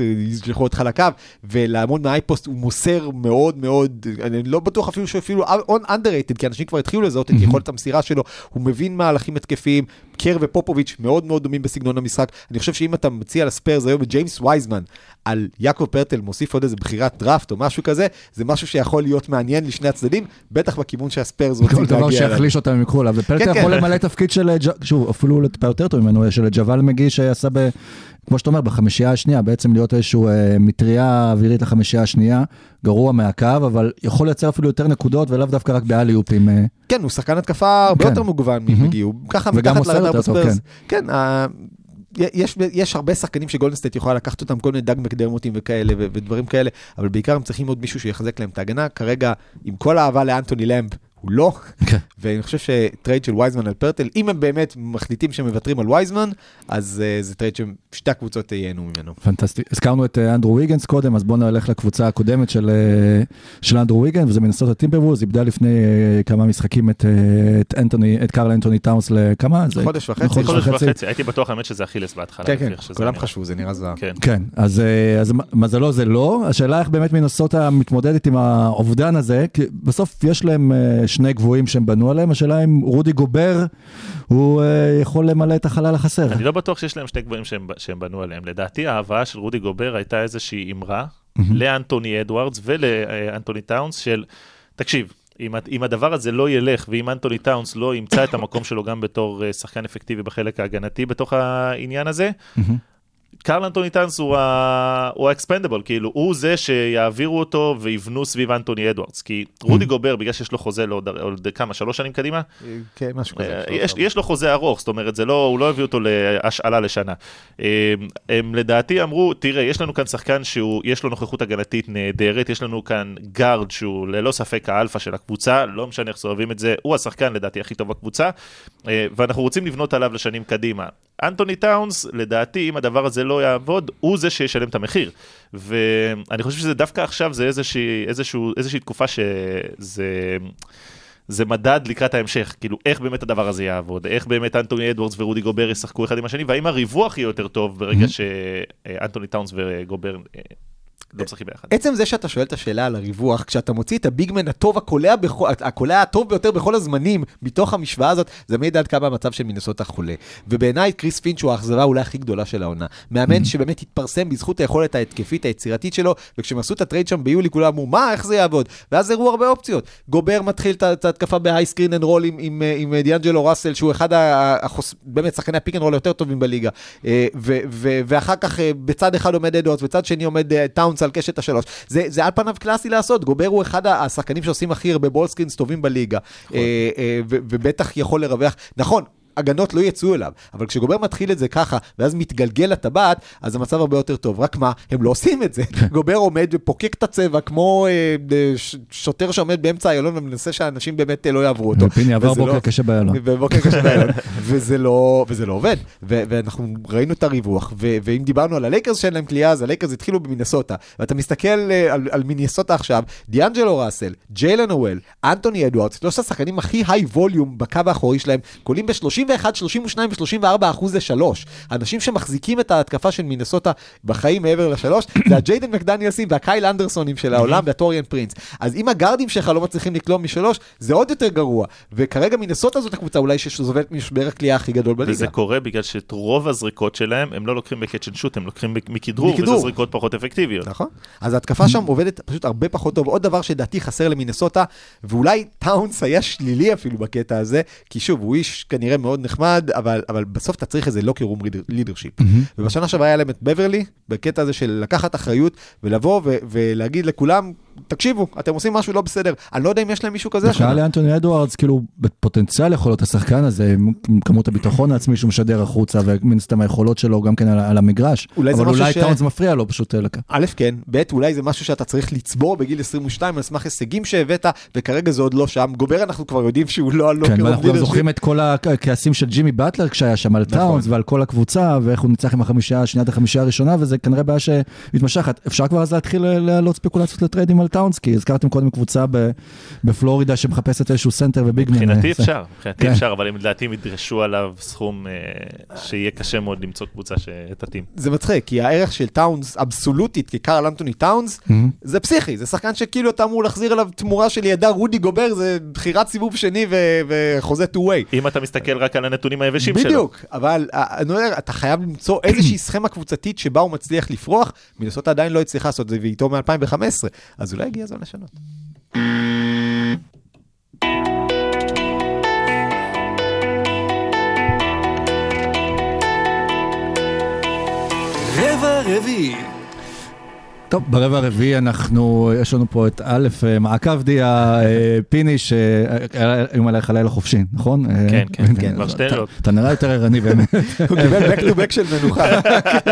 ישלחו אותך לקו, ולעמוד מה high post הוא מוסר מאוד מאוד, אני לא בטוח אפילו שאפילו underrated, כי אנשים כבר התחילו לזהות את יכולת המסירה שלו, הוא מבין מהלכים התקפיים, קר ופופוביץ' מאוד מאוד דומים בסגנון המשחק. אני חושב שאם אתה מציע לספיירס היום את ג'יימס וייזמן על יעקב פרטל, מוסיף עוד איזה בחירת דראפט או משהו כזה, זה משהו שיכול להיות מעניין לשני הצדדים, בטח בכיוון שהספיירס רוצים כל להגיע דבר אליו. שיחליש אותם הם יקחו עליו, כן, יכול כן. למלא תפקיד של, ג'- שוב, אפילו טיפה יותר טוב ממנו, של ג'וואל מגי שעשה ב... כמו שאתה אומר, בחמישייה השנייה, בעצם להיות איזשהו אה, מטריה אווירית לחמישייה השנייה, גרוע מהקו, אבל יכול לייצר אפילו יותר נקודות, ולאו דווקא רק באליופים. אה, כן, הוא שחקן התקפה הרבה כן. יותר מגוון מהמם. ממגי, הוא ככה וגם מתחת לרדאר בספיירס. כן, ה- יש, יש הרבה שחקנים שגולדנסטייט יכולה לקחת אותם, כל מיני דג מקדרמוטים וכאלה ו- ודברים כאלה, אבל בעיקר הם צריכים עוד מישהו שיחזק להם את ההגנה. כרגע, עם כל האהבה לאנטוני למב, הוא לא, כן. ואני חושב שטרייד של וייזמן על פרטל, אם הם באמת מחליטים שהם מוותרים על וייזמן, אז אה, זה טרייד ששתי הקבוצות ייהנו ממנו. פנטסטי. הזכרנו את אה, אנדרו ויגנס קודם, אז בואו נלך לקבוצה הקודמת של, אה, של אנדרו ויגנס, וזה מינסוטה טימברוולבס, איבדה לפני אה, כמה משחקים את, אה, את, אנטוני, את קרל אנטוני טאונס לכמה? זה- חודש וחצי. חודש חודש וחצי. וחצי, הייתי בטוח האמת שזה אכילס בהתחלה. כן, כן, כולם נראה. חשבו, זה נראה זר. כן. כן, אז, אז מזלו זה לא, השאלה איך באמת מינסוטה מתמודדת עם האובדן הזה, כי בסוף יש להם שני גבוהים שהם בנו עליהם, השאלה אם רודי גובר, הוא אה, יכול למלא את החלל החסר. אני לא בטוח שיש להם שני גבוהים שהם, שהם בנו עליהם. לדעתי ההבאה של רודי גובר הייתה איזושהי אמירה לאנטוני אדוארדס ולאנטוני טאונס של, תקשיב, אם, אם הדבר הזה לא ילך, ואם אנטוני טאונס לא ימצא את המקום שלו גם בתור אה, שחקן אפקטיבי בחלק ההגנתי בתוך העניין הזה, קרל אנטוני טאנס הוא ה- הוא ה expendable, כאילו, הוא זה שיעבירו אותו ויבנו סביב אנטוני אדוארדס. כי רודי גובר, בגלל שיש לו חוזה לעוד לעוד כמה, שלוש שנים קדימה, כן, משהו כזה. אה, יש, יש לו חוזה ארוך, זאת אומרת, זה לא, הוא לא הביא אותו להשאלה לשנה. הם, הם לדעתי אמרו, תראה, יש לנו כאן שחקן שיש לו נוכחות הגנתית נהדרת, יש לנו כאן גארד שהוא ללא ספק האלפא של הקבוצה, לא משנה איך סובבים את זה, הוא השחקן לדעתי הכי טוב בקבוצה, אה, ואנחנו רוצים לבנות עליו לשנים קדימה. אנטוני טאונס, לדעתי, אם הדבר הזה לא יעבוד, הוא זה שישלם את המחיר. ואני חושב שזה דווקא עכשיו, זה איזושהי, איזשהו, איזושהי תקופה שזה... זה מדד לקראת ההמשך, כאילו איך באמת הדבר הזה יעבוד, איך באמת אנטוני אדוורדס ורודי גובר ישחקו אחד עם השני, והאם הריווח יהיה יותר טוב ברגע שאנטוני טאונס וגובר אה, לא משחקים ביחד. עצם זה שאתה שואל את השאלה על הריווח, כשאתה מוציא את ה big man הטוב, הקולע, בכל, הקולע הטוב ביותר בכל הזמנים, מתוך המשוואה הזאת, זה מעיד עד כמה המצב של מינסוטה חולה. ובעיניי קריס פינץ' הוא האכזבה אולי הכי גדולה של העונה. מאמן שבאמת התפרסם בזכות היכולת ההתקפית היצירתית שלו, וכשהם עשו את הטרייד שם ביולי, כולם אמרו, מה, איך זה יעבוד? ואז הראו הרבה אופציות. גובר מתחיל את ההתקפה ב high screen and roll עם, עם, אה, עם דיאנג'לו ראסל, שהוא אחד החוס... באמת שחקני ה pick and roll היותר טובים בליגה. אה, ו- ו- ואחר כך אה, בצד אחד עומד אדוארדס, בצד שני עומד אה, טאונס על קשת השלוש. זה, זה על פניו קלאסי לעשות, גובר הוא אחד השחקנים שעושים הכי הרבה ball screens טובים בליגה, אה, אה, ו- ובטח יכול לרווח. נכון. הגנות לא יצאו אליו, אבל כשגובר מתחיל את זה ככה, ואז מתגלגל לטבעת, אז המצב הרבה יותר טוב. רק מה, הם לא עושים את זה. גובר עומד ופוקק את הצבע, כמו אה, אה, ש- שוטר שעומד באמצע איילון ומנסה שהאנשים באמת אה, לא יעברו אותו. ופיני עבר בוקר לא- קשה באיילון. ובוקר קשה באיילון, [LAUGHS] וזה לא, וזה לא עובד. ו- ואנחנו ראינו את הריווח, ו- ואם דיברנו על הלייקרס שאין להם קליעה, אז הלייקרס התחילו במינסוטה. ואתה מסתכל אה, על, על מינסוטה עכשיו, דיאנג'לו ראסל, ג'יילן נואל, אנטוני אדוארדס, שלושת השחקנים הכי high volume בקו האחורי שלהם, קולעים ב-31, 32 ו-34 אחוז לשלוש. אנשים שמחזיקים את ההתקפה של מינסוטה בחיים מעבר לשלוש, [COUGHS] זה הג'יידן מקדניאלסים והקייל אנדרסונים של העולם והטוריאן פרינס. אז אם הגארדים שלך לא מצליחים לקלוע משלוש, זה עוד יותר גרוע. וכרגע מינסוטה זאת הקבוצה אולי שסובלת ממשבר הקליעה הכי גדול בליגה. וזה קורה בגלל שאת רוב הזריקות שלהם, הם לא לוקחים ב catch and shoot, הם לוקחים מכדרור, מכדרור. וזה זריקות פחות אפקטיביות. נכון. אז ההתקפה שם עובדת פשוט הרבה פחות טוב. עוד דבר שלדעתי חסר למינסוטה, ואולי טאונס היה שלילי אפילו בקטע הזה, כי שוב, הוא איש כנראה מאוד נחמד, אבל, אבל בסוף אתה צריך איזה לוקר רום לידרשיפ. ובשנה שעברה היה להם את בברלי, בקטע הזה של לקחת אחריות, ולבוא ו- ולהגיד לכולם, תקשיבו, אתם עושים משהו לא בסדר. אני לא יודע אם יש להם מישהו כזה בכלל. לאנטוני אדוארדס, כאילו, בפוטנציאל יכול להיות השחקן הזה, עם כמות הביטחון העצמי שהוא משדר החוצה, ומן הסתם היכולות שלו גם כן על, על המגרש. אולי אבל אולי ש- טאונס מפריע לו פשוט אה, לקה. א', כן, ב', אולי זה משהו שאתה צריך לצבור בגיל 22 על סמך הישגים שהבאת, וכרגע זה עוד לא שם. גובר אנחנו כבר יודעים שהוא לא ה locker כן, room ואנחנו גם. זוכרים את כל הכעסים של ג'ימי באטלר כשהיה שם על טאונס ועל כל הקבוצה, ואיך הוא ניצח עם החמישייה, שניית החמישייה הראשונה, וזה כנראה בעיה שמתמשכת. אפשר כבר אז להתחיל ל- להעלות ספקולציות לטריידים על טאונס, כי הזכרתם קודם קבוצה ב- בפלורידה שמחפשת איזשהו סנטר ו big man. מבחינתי אה, אפשר, מבחינתי כן. אפשר, אבל הם לדעתי הם ידרשו עליו סכום אה, שיהיה קשה מאוד למצוא קבוצה שתתאים. זה מצחיק, כי הערך של טאונס אבסולוטית כקרל אנטוני טאונס, זה פסיכי, זה שחקן שכאילו אתה אמור להחזיר עליו תמורה של ידה רודי גובר, זה בחירת סיבוב שני ו- וחוזה two way. אם אתה מסתכל רק על הנתונים היבשים שלו. בדיוק, אבל אה, אני אומר, אתה חייב למצוא איזושהי סכמה קבוצתית שבה הוא מצליח לפרוח, מינסוטה עדיין לא הצליחה לעשות את זה, ואיתו מ-2015, אז אולי הגיע הזמן לשנות. רבע רביעי. טוב, ברבע הרביעי אנחנו, יש לנו פה את א', אה, מעקב אבדיה, אה, פיני, שהיה היום עליך לילה חופשי, נכון? אה, כן, כן, כן, כבר שתי לילות. אתה נראה יותר ערני באמת. [LAUGHS] הוא קיבל back to back של מנוחה.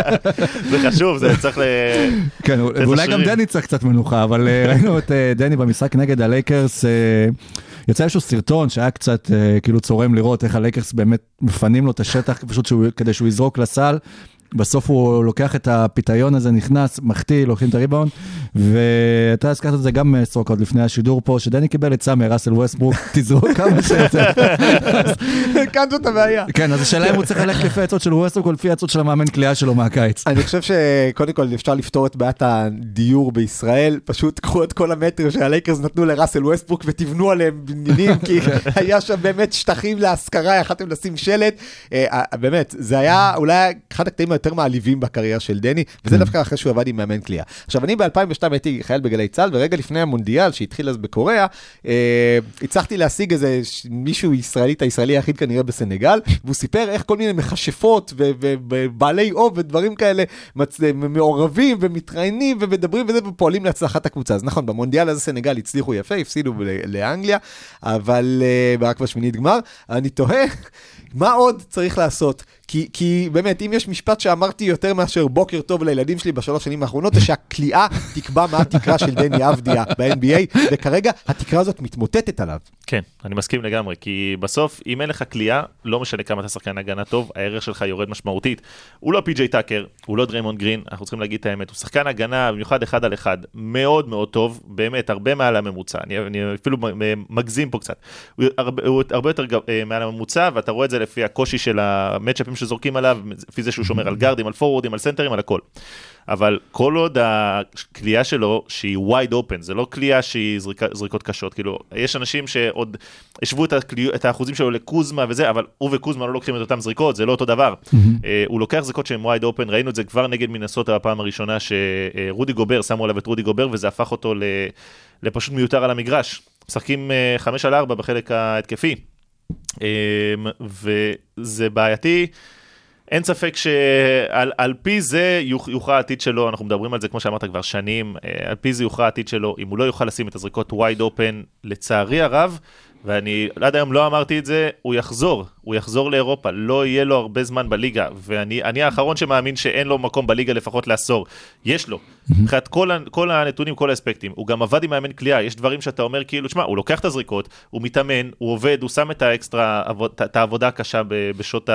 [LAUGHS] זה חשוב, זה צריך ל... כן, ואולי גם. דני צריך קצת מנוחה, אבל אה, ראינו את אה, דני במשחק נגד הלייקרס, אה, יצא איזשהו סרטון שהיה קצת אה, כאילו צורם לראות איך הלייקרס באמת מפנים לו את השטח פשוט שהוא- כדי שהוא יזרוק לסל. בסוף הוא לוקח את הפיתיון הזה, נכנס, מחטיא, לוקחים את הריבאונד, ואתה הזכרת את זה גם סטרוק עוד לפני השידור פה, שדני קיבל עצה מראסל ווסטברוק, [LAUGHS] תזרוק כמה שיותר. [LAUGHS] כאן זאת הבעיה. כן, אז השאלה אם הוא צריך ללכת לפי העצות של ווסטברוק או לפי העצות של המאמן קליעה שלו מהקיץ. אני חושב שקודם כל אפשר לפתור את בעיית הדיור בישראל, פשוט קחו את כל המטר שהלייקרס נתנו לראסל ווסטברוק ותבנו עליהם בניינים, כי [LAUGHS] היה שם באמת שטחים להשכרה, יכלתם לשים שלט. אה, אה, באמת, זה היה אולי אחד הקטעים היותר מעליבים בקריירה של דני, וזה דווקא אחרי שהוא עבד עם מאמן קליעה. עכשיו, אני ב-2002 הייתי חייל בגלי צה"ל, ורגע לפני המונדיאל שהתחיל אז בקוריאה, אה, הצלחתי להשיג איזה מישהו ישראלי, את הישראלי היחיד כנראה בסנגל, [LAUGHS] והוא סיפר איך כל מיני מכשפות ובעלי אוב ודברים כאלה מצ... מעורבים ומתראיינים ומדברים וזה ופועלים להצלחת הקבוצה. אז נכון, במונדיאל הזה סנגל הצליחו יפה, הפסידו ל- לאנגליה, אבל אה, רק בשמינית גמר. אני תוהה, [LAUGHS] מה עוד צריך לעשות? כי, כי באמת, אם יש משפט שאמרתי יותר מאשר בוקר טוב לילדים שלי בשלוש שנים האחרונות, זה שהקליעה תקבע מה התקרה של דני אבדיה ב-NBA, וכרגע התקרה הזאת מתמוטטת עליו. כן, אני מסכים לגמרי, כי בסוף, אם אין לך קליעה, לא משנה כמה אתה שחקן הגנה טוב, הערך שלך יורד משמעותית. הוא לא פי.ג'יי טאקר, הוא לא דריימונד גרין, אנחנו צריכים להגיד את האמת, הוא שחקן הגנה, במיוחד אחד על אחד, מאוד מאוד טוב, באמת, הרבה מעל הממוצע, אני, אני אפילו מגזים פה קצת. הוא הרבה, הוא הרבה יותר גב- אה, מעל הממוצע, ואתה רואה את זה לפי הקושי של המצ'אפים שזורקים עליו, לפי זה שהוא שומר על [CLEARS THROAT] גארדים, על פורוורדים, על סנטרים, על הכל. אבל כל עוד הכלייה שלו, שהיא wide open, זה לא כלייה שהיא זריקה, זריקות קשות, כאילו, יש אנשים שעוד השוו את, הכלי, את האחוזים שלו לקוזמה וזה, אבל הוא וקוזמה לא לוקחים את אותם זריקות, זה לא אותו דבר. Mm-hmm. הוא לוקח זריקות שהן wide open, ראינו את זה כבר נגד מינסוטה בפעם הראשונה, שרודי גובר, שמו עליו את רודי גובר, וזה הפך אותו ל, לפשוט מיותר על המגרש. משחקים 5 על 4 בחלק ההתקפי, אמ, וזה בעייתי. אין ספק שעל על פי זה יוכ- יוכרע העתיד שלו, אנחנו מדברים על זה כמו שאמרת כבר שנים, אה, על פי זה יוכרע העתיד שלו, אם הוא לא יוכל לשים את הזריקות wide open, לצערי הרב, ואני עד היום לא אמרתי את זה, הוא יחזור, הוא יחזור לאירופה, לא יהיה לו הרבה זמן בליגה, ואני אני האחרון שמאמין שאין לו מקום בליגה לפחות לעשור. יש לו, מבחינת כל, כל הנתונים, כל האספקטים. הוא גם עבד עם מאמן כליאה, יש דברים שאתה אומר כאילו, שמע, הוא לוקח את הזריקות, הוא מתאמן, הוא עובד, הוא שם את האקסטרה, את העבודה הקשה בשעות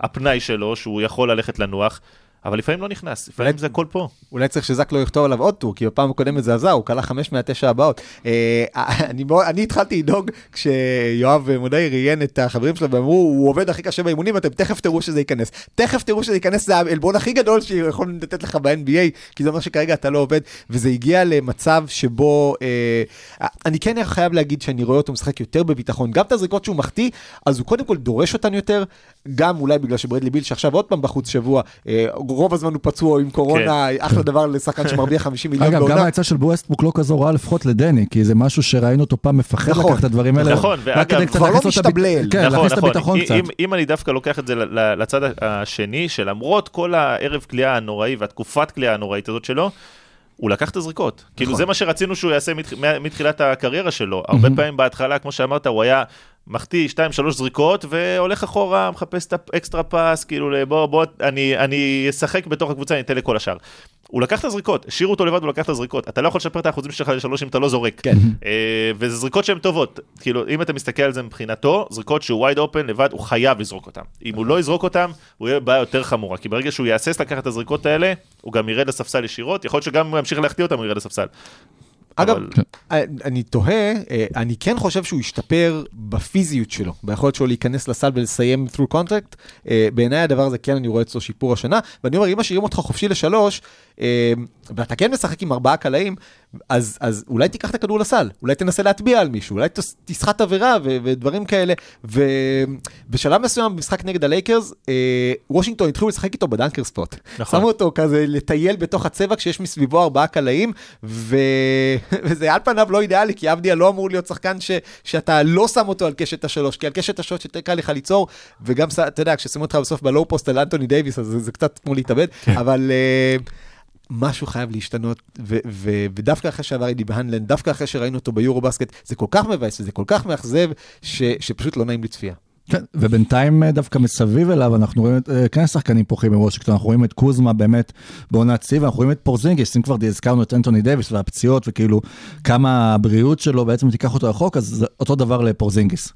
הפנאי שלו, שהוא יכול ללכת לנוח. אבל לפעמים לא נכנס, לפעמים זה הכל פה. אולי צריך שזק לא יכתוב עליו עוד טור, כי בפעם הקודמת זה עזר, הוא כלה חמש מהתשע הבאות. אה, [LAUGHS] אני, אני התחלתי לדאוג כשיואב מודעי ראיין את החברים שלו ואמרו, הוא עובד הכי קשה באימונים, אתם תכף תראו שזה ייכנס. תכף תראו שזה ייכנס, זה העלבון הכי גדול שיכול לתת לך ב-NBA, כי זה אומר שכרגע אתה לא עובד, וזה הגיע למצב שבו, אה, אני כן חייב להגיד שאני רואה אותו משחק יותר בביטחון, גם את הזריקות שהוא מחטיא, אז הוא קודם כל דורש אותן יותר, גם אולי בגלל שברדלי ביל שעכשיו עוד פעם בחוץ שבוע, אה, רוב הזמן הוא פצוע עם קורונה, אחלה דבר לשחקן שמרוויח [LAUGHS] 50 מיליון אגב, גם בעונה. העצה של בווסטבוק לא כזו רעה לפחות לדני, כי זה משהו שראינו אותו פעם מפחד נכון. לקחת את הדברים האלה. נכון, ואגב, כבר לא משתבלל. כן, להכניס את הביטחון אם- קצת. אם, אם אני דווקא לוקח את זה לצד השני, שלמרות כל הערב כליאה הנוראי והתקופת כליאה הנוראית הזאת שלו, הוא לקח את הזריקות. כאילו נכון. זה מה שרצינו שהוא יעשה מת, מה- מתחילת הקריירה שלו. הרבה פעמים בהתחלה, כמו שאמרת, הוא היה מחטיא 2-3 זריקות, והולך אחורה, מחפש את האקסטרה פס, כאילו בוא, בוא, אני, אני אשחק בתוך הקבוצה, אני אתן לכל השאר. הוא לקח את הזריקות, השאירו אותו לבד, הוא לקח את הזריקות. אתה לא יכול לשפר את האחוזים שלך לשלוש אם אתה לא זורק. כן. אה, וזה זריקות שהן טובות. כאילו, אם אתה מסתכל על זה מבחינתו, זריקות שהוא wide open לבד, הוא חייב לזרוק אותן. אם הוא לא יזרוק אותן, הוא יהיה בבעיה יותר חמורה. כי ברגע שהוא יהסס לקחת את הזריקות האלה, הוא גם ירד לספסל ישירות, יכול להיות שגם אם הוא ימשיך להחטיא אותם, הוא ירד לספסל. אגב, אבל- אה, אני תוהה, אה, אני כן חושב שהוא השתפר בפיזיות שלו, ביכולת שלו להיכנס לסל ולסיים through contact. אה, בעיניי הדבר הזה כן, אני רואה אצלו שיפור השנה, ואני אומר, אם משאירים אותך חופשי לשלוש, ואתה כן משחק עם ארבעה קלעים, אז, אז אולי תיקח את הכדור לסל, אולי תנסה להטביע על מישהו, אולי תס- תסחט עבירה ו- ודברים כאלה. ובשלב מסוים במשחק נגד הלייקרס, אה, וושינגטון התחילו לשחק איתו ב dunker spot. נכון. שמו אותו כזה לטייל בתוך הצבע כשיש מסביבו ארבעה קלעים, ו... [LAUGHS] וזה על פניו לא אידיאלי, כי אבדיה לא אמור להיות שחקן ש... שאתה לא שם אותו על קשת השלוש, כי על קשת השלוש יותר קל לך ליצור, וגם, אתה יודע, כששמים אותך בסוף ב low post על אנטוני דייוויס, אז זה, זה קצת כמו להתאבד, אבל... אה, משהו חייב להשתנות, ו- ו- ודווקא אחרי שעבר אידי בהנלן, דווקא אחרי שראינו אותו ביורו בסקט, זה כל כך מבאס וזה כל כך מאכזב, ש- שפשוט לא נעים לצפייה. כן, ובינתיים אה, דווקא מסביב אליו אנחנו רואים את, אה, כן שחקנים פורחים בוושינגטון, אנחנו רואים את קוזמה באמת בעונת שיא, ואנחנו רואים את פורזינגיס, אם כבר הזכרנו את אנטוני דייוויס והפציעות וכאילו כמה הבריאות שלו בעצם תיקח אותו רחוק, אז זה אותו דבר לפורזינגיס.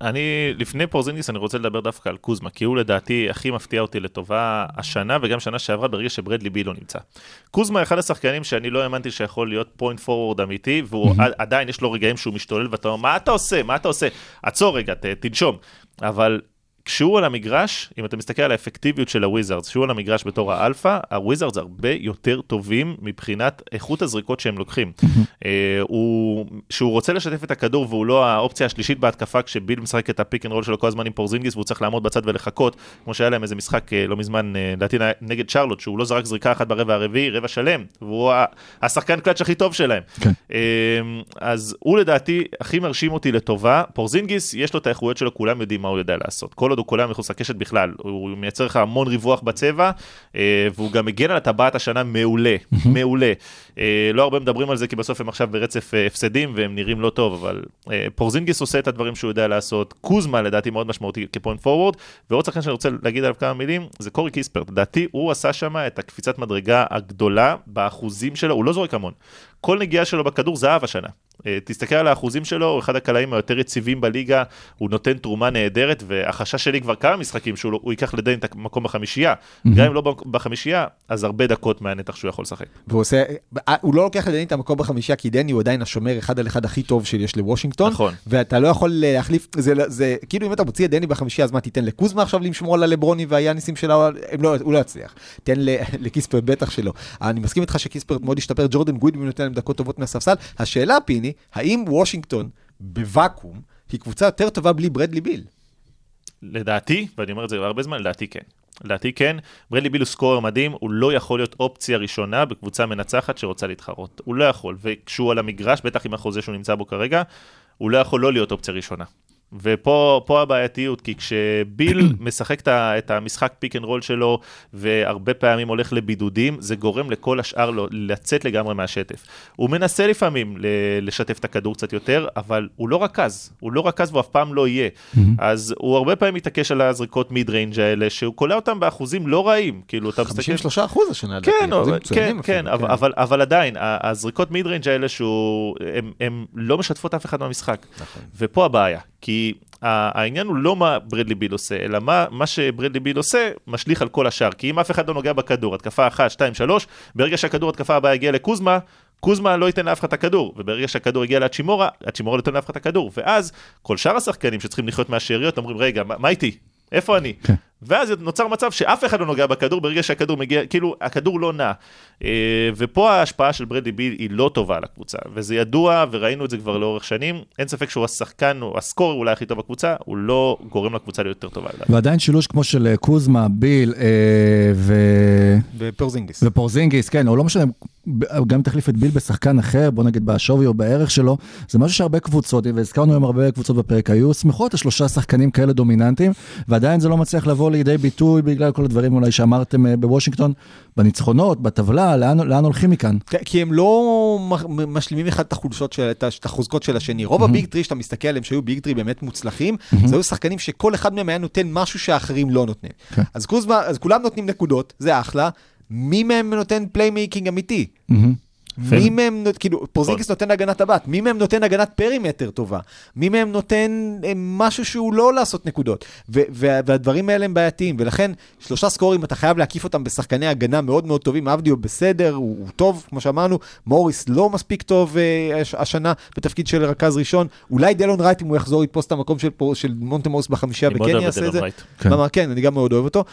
אני, לפני פורזינגיס, אני רוצה לדבר דווקא על קוזמה, כי הוא לדעתי הכי מפתיע אותי לטובה השנה וגם שנה שעברה ברגע שברדלי ביל לא נמצא. קוזמה אחד השחקנים שאני לא האמנתי שיכול להיות point forward אמיתי, והוא אמ-המ. עדיין יש לו רגעים שהוא משתולל ואתה אומר, מה אתה עושה? מה אתה עושה? עצור רגע, ת, תנשום. אבל כשהוא על המגרש, אם אתה מסתכל על האפקטיביות של הוויזארדס, כשהוא על המגרש בתור האלפא, הוויזארדס הרבה יותר טובים מבחינת איכות הזריקות שהם לוקחים. [LAUGHS] אה, הוא, שהוא רוצה לשתף את הכדור והוא לא האופציה השלישית בהתקפה, כשביל משחק את ה pick and roll שלו כל הזמן עם פורזינגיס והוא צריך לעמוד בצד ולחכות, כמו שהיה להם איזה משחק אה, לא מזמן, אה, לדעתי נגד שרלוט, שהוא לא זרק זריקה אחת ברבע הרביעי, רבע שלם, והוא השחקן קלאץ' הכי טוב שלהם. כן. אז הוא לדעתי הכי מרשים אותי לטובה. פורזינגיס, יש לו את האיכויות שלו, כולם יודעים מה הוא יודע לעשות. כל הוא קולע מחוץ לקשת בכלל, הוא מייצר לך המון ריווח בצבע, אה, והוא גם מגן על הטבעת השנה מעולה, מעולה. אה, לא הרבה מדברים על זה, כי בסוף הם עכשיו ברצף אה, הפסדים והם נראים לא טוב, אבל אה, פורזינגיס עושה את הדברים שהוא יודע לעשות. קוזמה לדעתי מאוד משמעותי כפוינט פורוורד, ועוד שחקן שאני רוצה להגיד עליו כמה מילים, זה קורי קיספרט. לדעתי הוא עשה שם את הקפיצת מדרגה הגדולה באחוזים שלו, הוא לא זורק המון. כל נגיעה שלו בכדור זהב השנה. תסתכל על האחוזים שלו, הוא אחד הקלעים היותר יציבים בליגה, הוא נותן תרומה נהדרת, והחשש שלי כבר כמה משחקים שהוא לא- ייקח לדני את המקום בחמישייה. גם אם לא בחמישייה, אז הרבה דקות מהנתח שהוא יכול לשחק. והוא עושה, הוא לא לוקח לדני את המקום בחמישייה, כי דני הוא עדיין השומר אחד על אחד הכי טוב שיש לוושינגטון. נכון. ואתה לא יכול להחליף, זה, זה כאילו אם אתה מוציא את דני בחמישייה, אז מה תיתן לקוזמה עכשיו לשמור על הלברונים והיאניסים שלה, לא, הוא לא יצליח. תן [LAUGHS] לקיספרט בטח שלא. אני מסכים איתך שקיספרט מאוד השתפר, ג'ורדן גודווין נותן להם דקות טובות מהספסל. השאלה, פיני, האם וושינגטון בוואקום היא קבוצה יותר טובה בלי ברדלי ביל? לדעתי, ואני אומר את זה הרבה זמן, לדעתי כן. לדעתי כן, ברדלי ביל הוא scorer מדהים, הוא לא יכול להיות אופציה ראשונה בקבוצה מנצחת שרוצה להתחרות. הוא לא יכול, וכשהוא על המגרש, בטח עם החוזה שהוא נמצא בו כרגע, הוא לא יכול לא להיות אופציה ראשונה. ופה פה הבעייתיות, כי כשביל [CLEARS THROAT] משחק את המשחק pick and roll שלו, והרבה פעמים הולך לבידודים, זה גורם לכל השאר לו לצאת לגמרי מהשטף. הוא מנסה לפעמים לשתף את הכדור קצת יותר, אבל הוא לא רכז, הוא לא רכז והוא אף פעם לא יהיה. אז הוא הרבה פעמים מתעקש על הזריקות mid range האלה, שהוא קולע אותם באחוזים לא רעים. כאילו, אתה מסתכל... 53 אחוז השנה. כן, כן, אפילו, כן, אבל- עדיין, הזריקות mid range האלה הם לא משתפות אף אחד מהמשחק. נכון. ופה הבעיה, כי העניין הוא לא מה ברדלי ביל עושה, אלא מה, מה שברדלי ביל עושה משליך על כל השאר. כי אם אף אחד לא נוגע בכדור, התקפה אחת, שתיים, שלוש, ברגע שהכדור התקפה הבאה יגיע לקוזמה, קוזמה לא ייתן לאף אחד את הכדור, וברגע שהכדור יגיע לאצ'ימורה, אצ'ימורה לא ייתן לאף אחד את הכדור, ואז כל שאר השחקנים שצריכים לחיות מהשאריות אומרים, רגע, מה, מה איתי? איפה אני? ואז נוצר מצב שאף אחד לא נוגע בכדור ברגע שהכדור מגיע, כאילו, הכדור לא נע. אה, ופה ההשפעה של ברדלי ביל היא לא טובה על הקבוצה, וזה ידוע, וראינו את זה כבר לאורך שנים. אין ספק שהוא השחקן, או הסקורר אולי הכי טוב בקבוצה, הוא לא גורם לקבוצה להיות יותר טובה. ועדיין שילוש כמו של אה, קוזמה, ביל אה, ו... ופרזינגיס. ופורזינגיס, כן, או לא משנה, גם תחליף את ביל בשחקן אחר, בוא נגיד בשווי או בערך שלו, זה משהו שהרבה קבוצות, והזכרנו היום הרבה קבוצות בפרק, היו שמחות על שלושה שחקנים כאלה דומיננטיים, ועדיין זה לא מצליח לבוא לידי ביטוי בגלל כל הדברים אולי שאמרתם אה, בוושינגטון, בניצחונות, בטבלה, לאן, לאן הולכים מכאן? כן, כי הם לא משלימים אחד את החולשות, של, את החוזקות של השני. רוב ה big three שאתה מסתכל עליהם, שהיו big three באמת מוצלחים, זה היו שחקנים שכל אחד מהם היה נותן משהו שאחרים לא נותנים. כן. אז קוזמה, אז כולם נותנים נקודות, זה אחלה. מי מהם נותן playmaking אמיתי? מי מהם, כאילו, פורזינגיס נותן הגנת הבת, מי מהם נותן הגנת perimeter טובה? מי מהם נותן אה, משהו שהוא לא לעשות נקודות? והדברים האלה הם בעייתיים, ולכן שלושה סקוררים, אתה חייב להקיף אותם בשחקני הגנה מאוד מאוד טובים. אבדיה בסדר, הוא, טוב, כמו שאמרנו, מוריס לא מספיק טוב אה, הש- השנה בתפקיד של רכז ראשון. אולי דלון רייט, אם הוא יחזור, יתפוס את המקום של, פור- של מונטה מוריס בחמישייה, אני מאוד וכן אוהב את יעשה את זה. רייט. כן. כן. כן, אני גם מאוד אוהב אותו.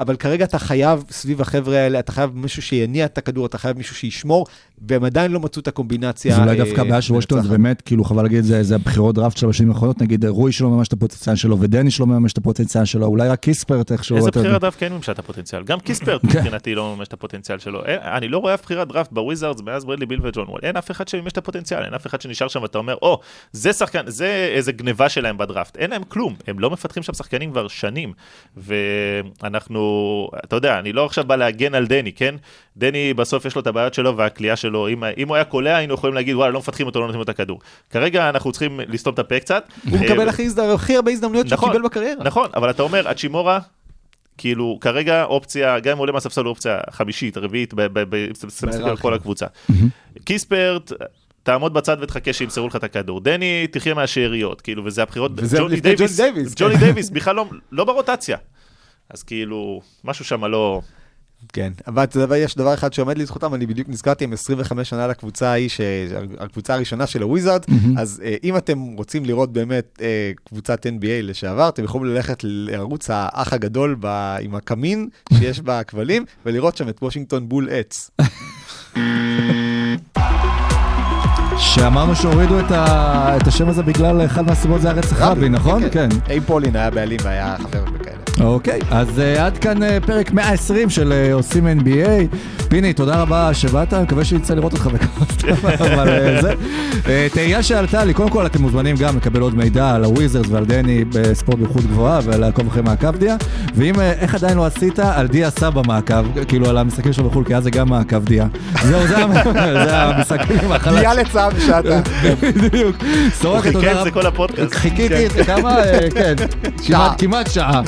אבל כרגע אתה חייב, סביב החבר'ה האלה, אתה חייב מישהו שיניע את הכדור, אתה חייב מישהו שישמור, והם עדיין לא מצאו את הקומבינציה. אז אולי אה, דווקא הבעיה של וושינגטון זה. באמת, כאילו חבל להגיד, זה, זה הבחירות דראפט של השנים האחרונות, נגיד רוי שלא מימש את הפוטנציאל שלו, ודני שלא מימש את הפוטנציאל שלו, אולי רק קיספרט איכשהו, איזה. בחירת דראפט כן מימשה את הפוטנציאל? גם קיספרט כן. מבחינתי לא מממש את הפוטנציאל שלו. אני לא רואה אף בחירת דראפט בוויזארדס מאז ברדלי ביל וג'ון וול. אין אף אחד שמימש את הפוטנציאל, אין אף אחד שנשאר שם ואתה אומר, או, זה שחקן, זה איזה גניבה שלהם בדראפט. אין להם כלום, הם לא מפתחים שם שחקנים כבר שנים. ואנחנו, אתה יודע, אני לא עכשיו בא להגן על דני, כן? דני בסוף יש לו את הבעיות שלו והכלייה שלו. אם, אם הוא היה קולע, היינו יכולים להגיד, וואלה, לא מפתחים אותו, לא נותנים לו את הכדור. כרגע אנחנו צריכים לסתום את הפה קצת. הוא מקבל אה, הכי הזד- הכי הרבה הזדמנויות שהוא נכון, קיבל בקריירה. נכון, אבל אתה אומר, הצ'ימורה, כאילו, כרגע אופציה, גם אם עולה מהספסל הוא אופציה חמישית, רביעית, ב- מסתכל על. כל הקבוצה. קיספרט, תעמוד בצד ותחכה שימסרו לך את הכדור. דני, תחיה מהשאריות, כאילו, וזה הבחירות, וזה לפני ג'וני דייוויס, ג'וני כן. דייוויס בכלל לא- לא ברוטציה. אז כאילו, משהו שם לא... כן, אבל אתה יודע, יש דבר אחד שעומד לזכותם, אני בדיוק נזכרתי עם 25 שנה לקבוצה ההיא, ש- הקבוצה הראשונה של הוויזארד, אז אה, אם אתם רוצים לראות באמת אה, קבוצת NBA לשעבר, אתם יכולים ללכת לערוץ האח הגדול ב- עם הקמין שיש [LAUGHS] בכבלים, ולראות שם את וושינגטון בולטס. שאמרנו שהורידו את, ה... את השם הזה בגלל אחד מהסיבות זה הרצח רבין, נכון? כן. אי פולין היה בעלים והיה חבר בכאלה. אוקיי, אז uh, עד כאן uh, פרק 120 של uh, עושים NBA. פיני, תודה רבה שבאת, מקווה שיצא לראות אותך בכמה [LAUGHS] סתם, אבל זה. תהייה שעלתה לי, קודם כל אתם מוזמנים גם לקבל עוד מידע על הוויזרס ועל דני בספורט באיכות גבוהה ולעקוב אחרי מעקב דיה. ואם, איך עדיין לא עשית, על דיה סבא מעקב, כאילו על המשחקים שלו בחו"ל, כי אז זה גם מעקב דיה. זהו, זה, [LAUGHS] המשחקים החלש. דיה לצו שאתה. בדיוק. הוא סורקה, חיכה תודה את זה רבה. כל הפודקאסט. חיכיתי כן. את זה כמה, אה, כן, כמעט שעה.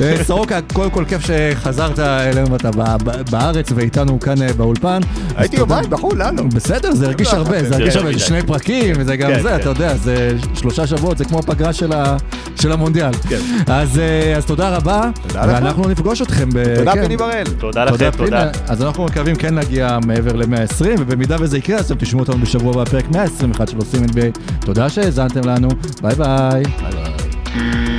אה, סורוקה, קודם כל כיף שחזרת אלינו, אתה ב- ב- בארץ ואיתנו כאן אה, באולפן. הייתי. יומיים בחו"ל, לא. בסדר, זה הרגיש הרבה, זה הרגיש הרבה, זה. שני פרקים, וזה גם כן, זה, כן. אתה יודע, זה שלושה שבועות, זה כמו הפגרה של המונדיאל. כן. אז אה, אז תודה רבה. ואנחנו נפגוש אתכם. תודה. פיני בראל. תודה לכם, תודה. אז אנחנו מקווים כן להגיע מעבר ל-120, ובמידה וזה יקרה, אז אתם תשמעו אותנו בשבוע הבא, פרק 121 של עושים NBA. תודה שהאזנתם לנו, ביי ביי. ביי ביי.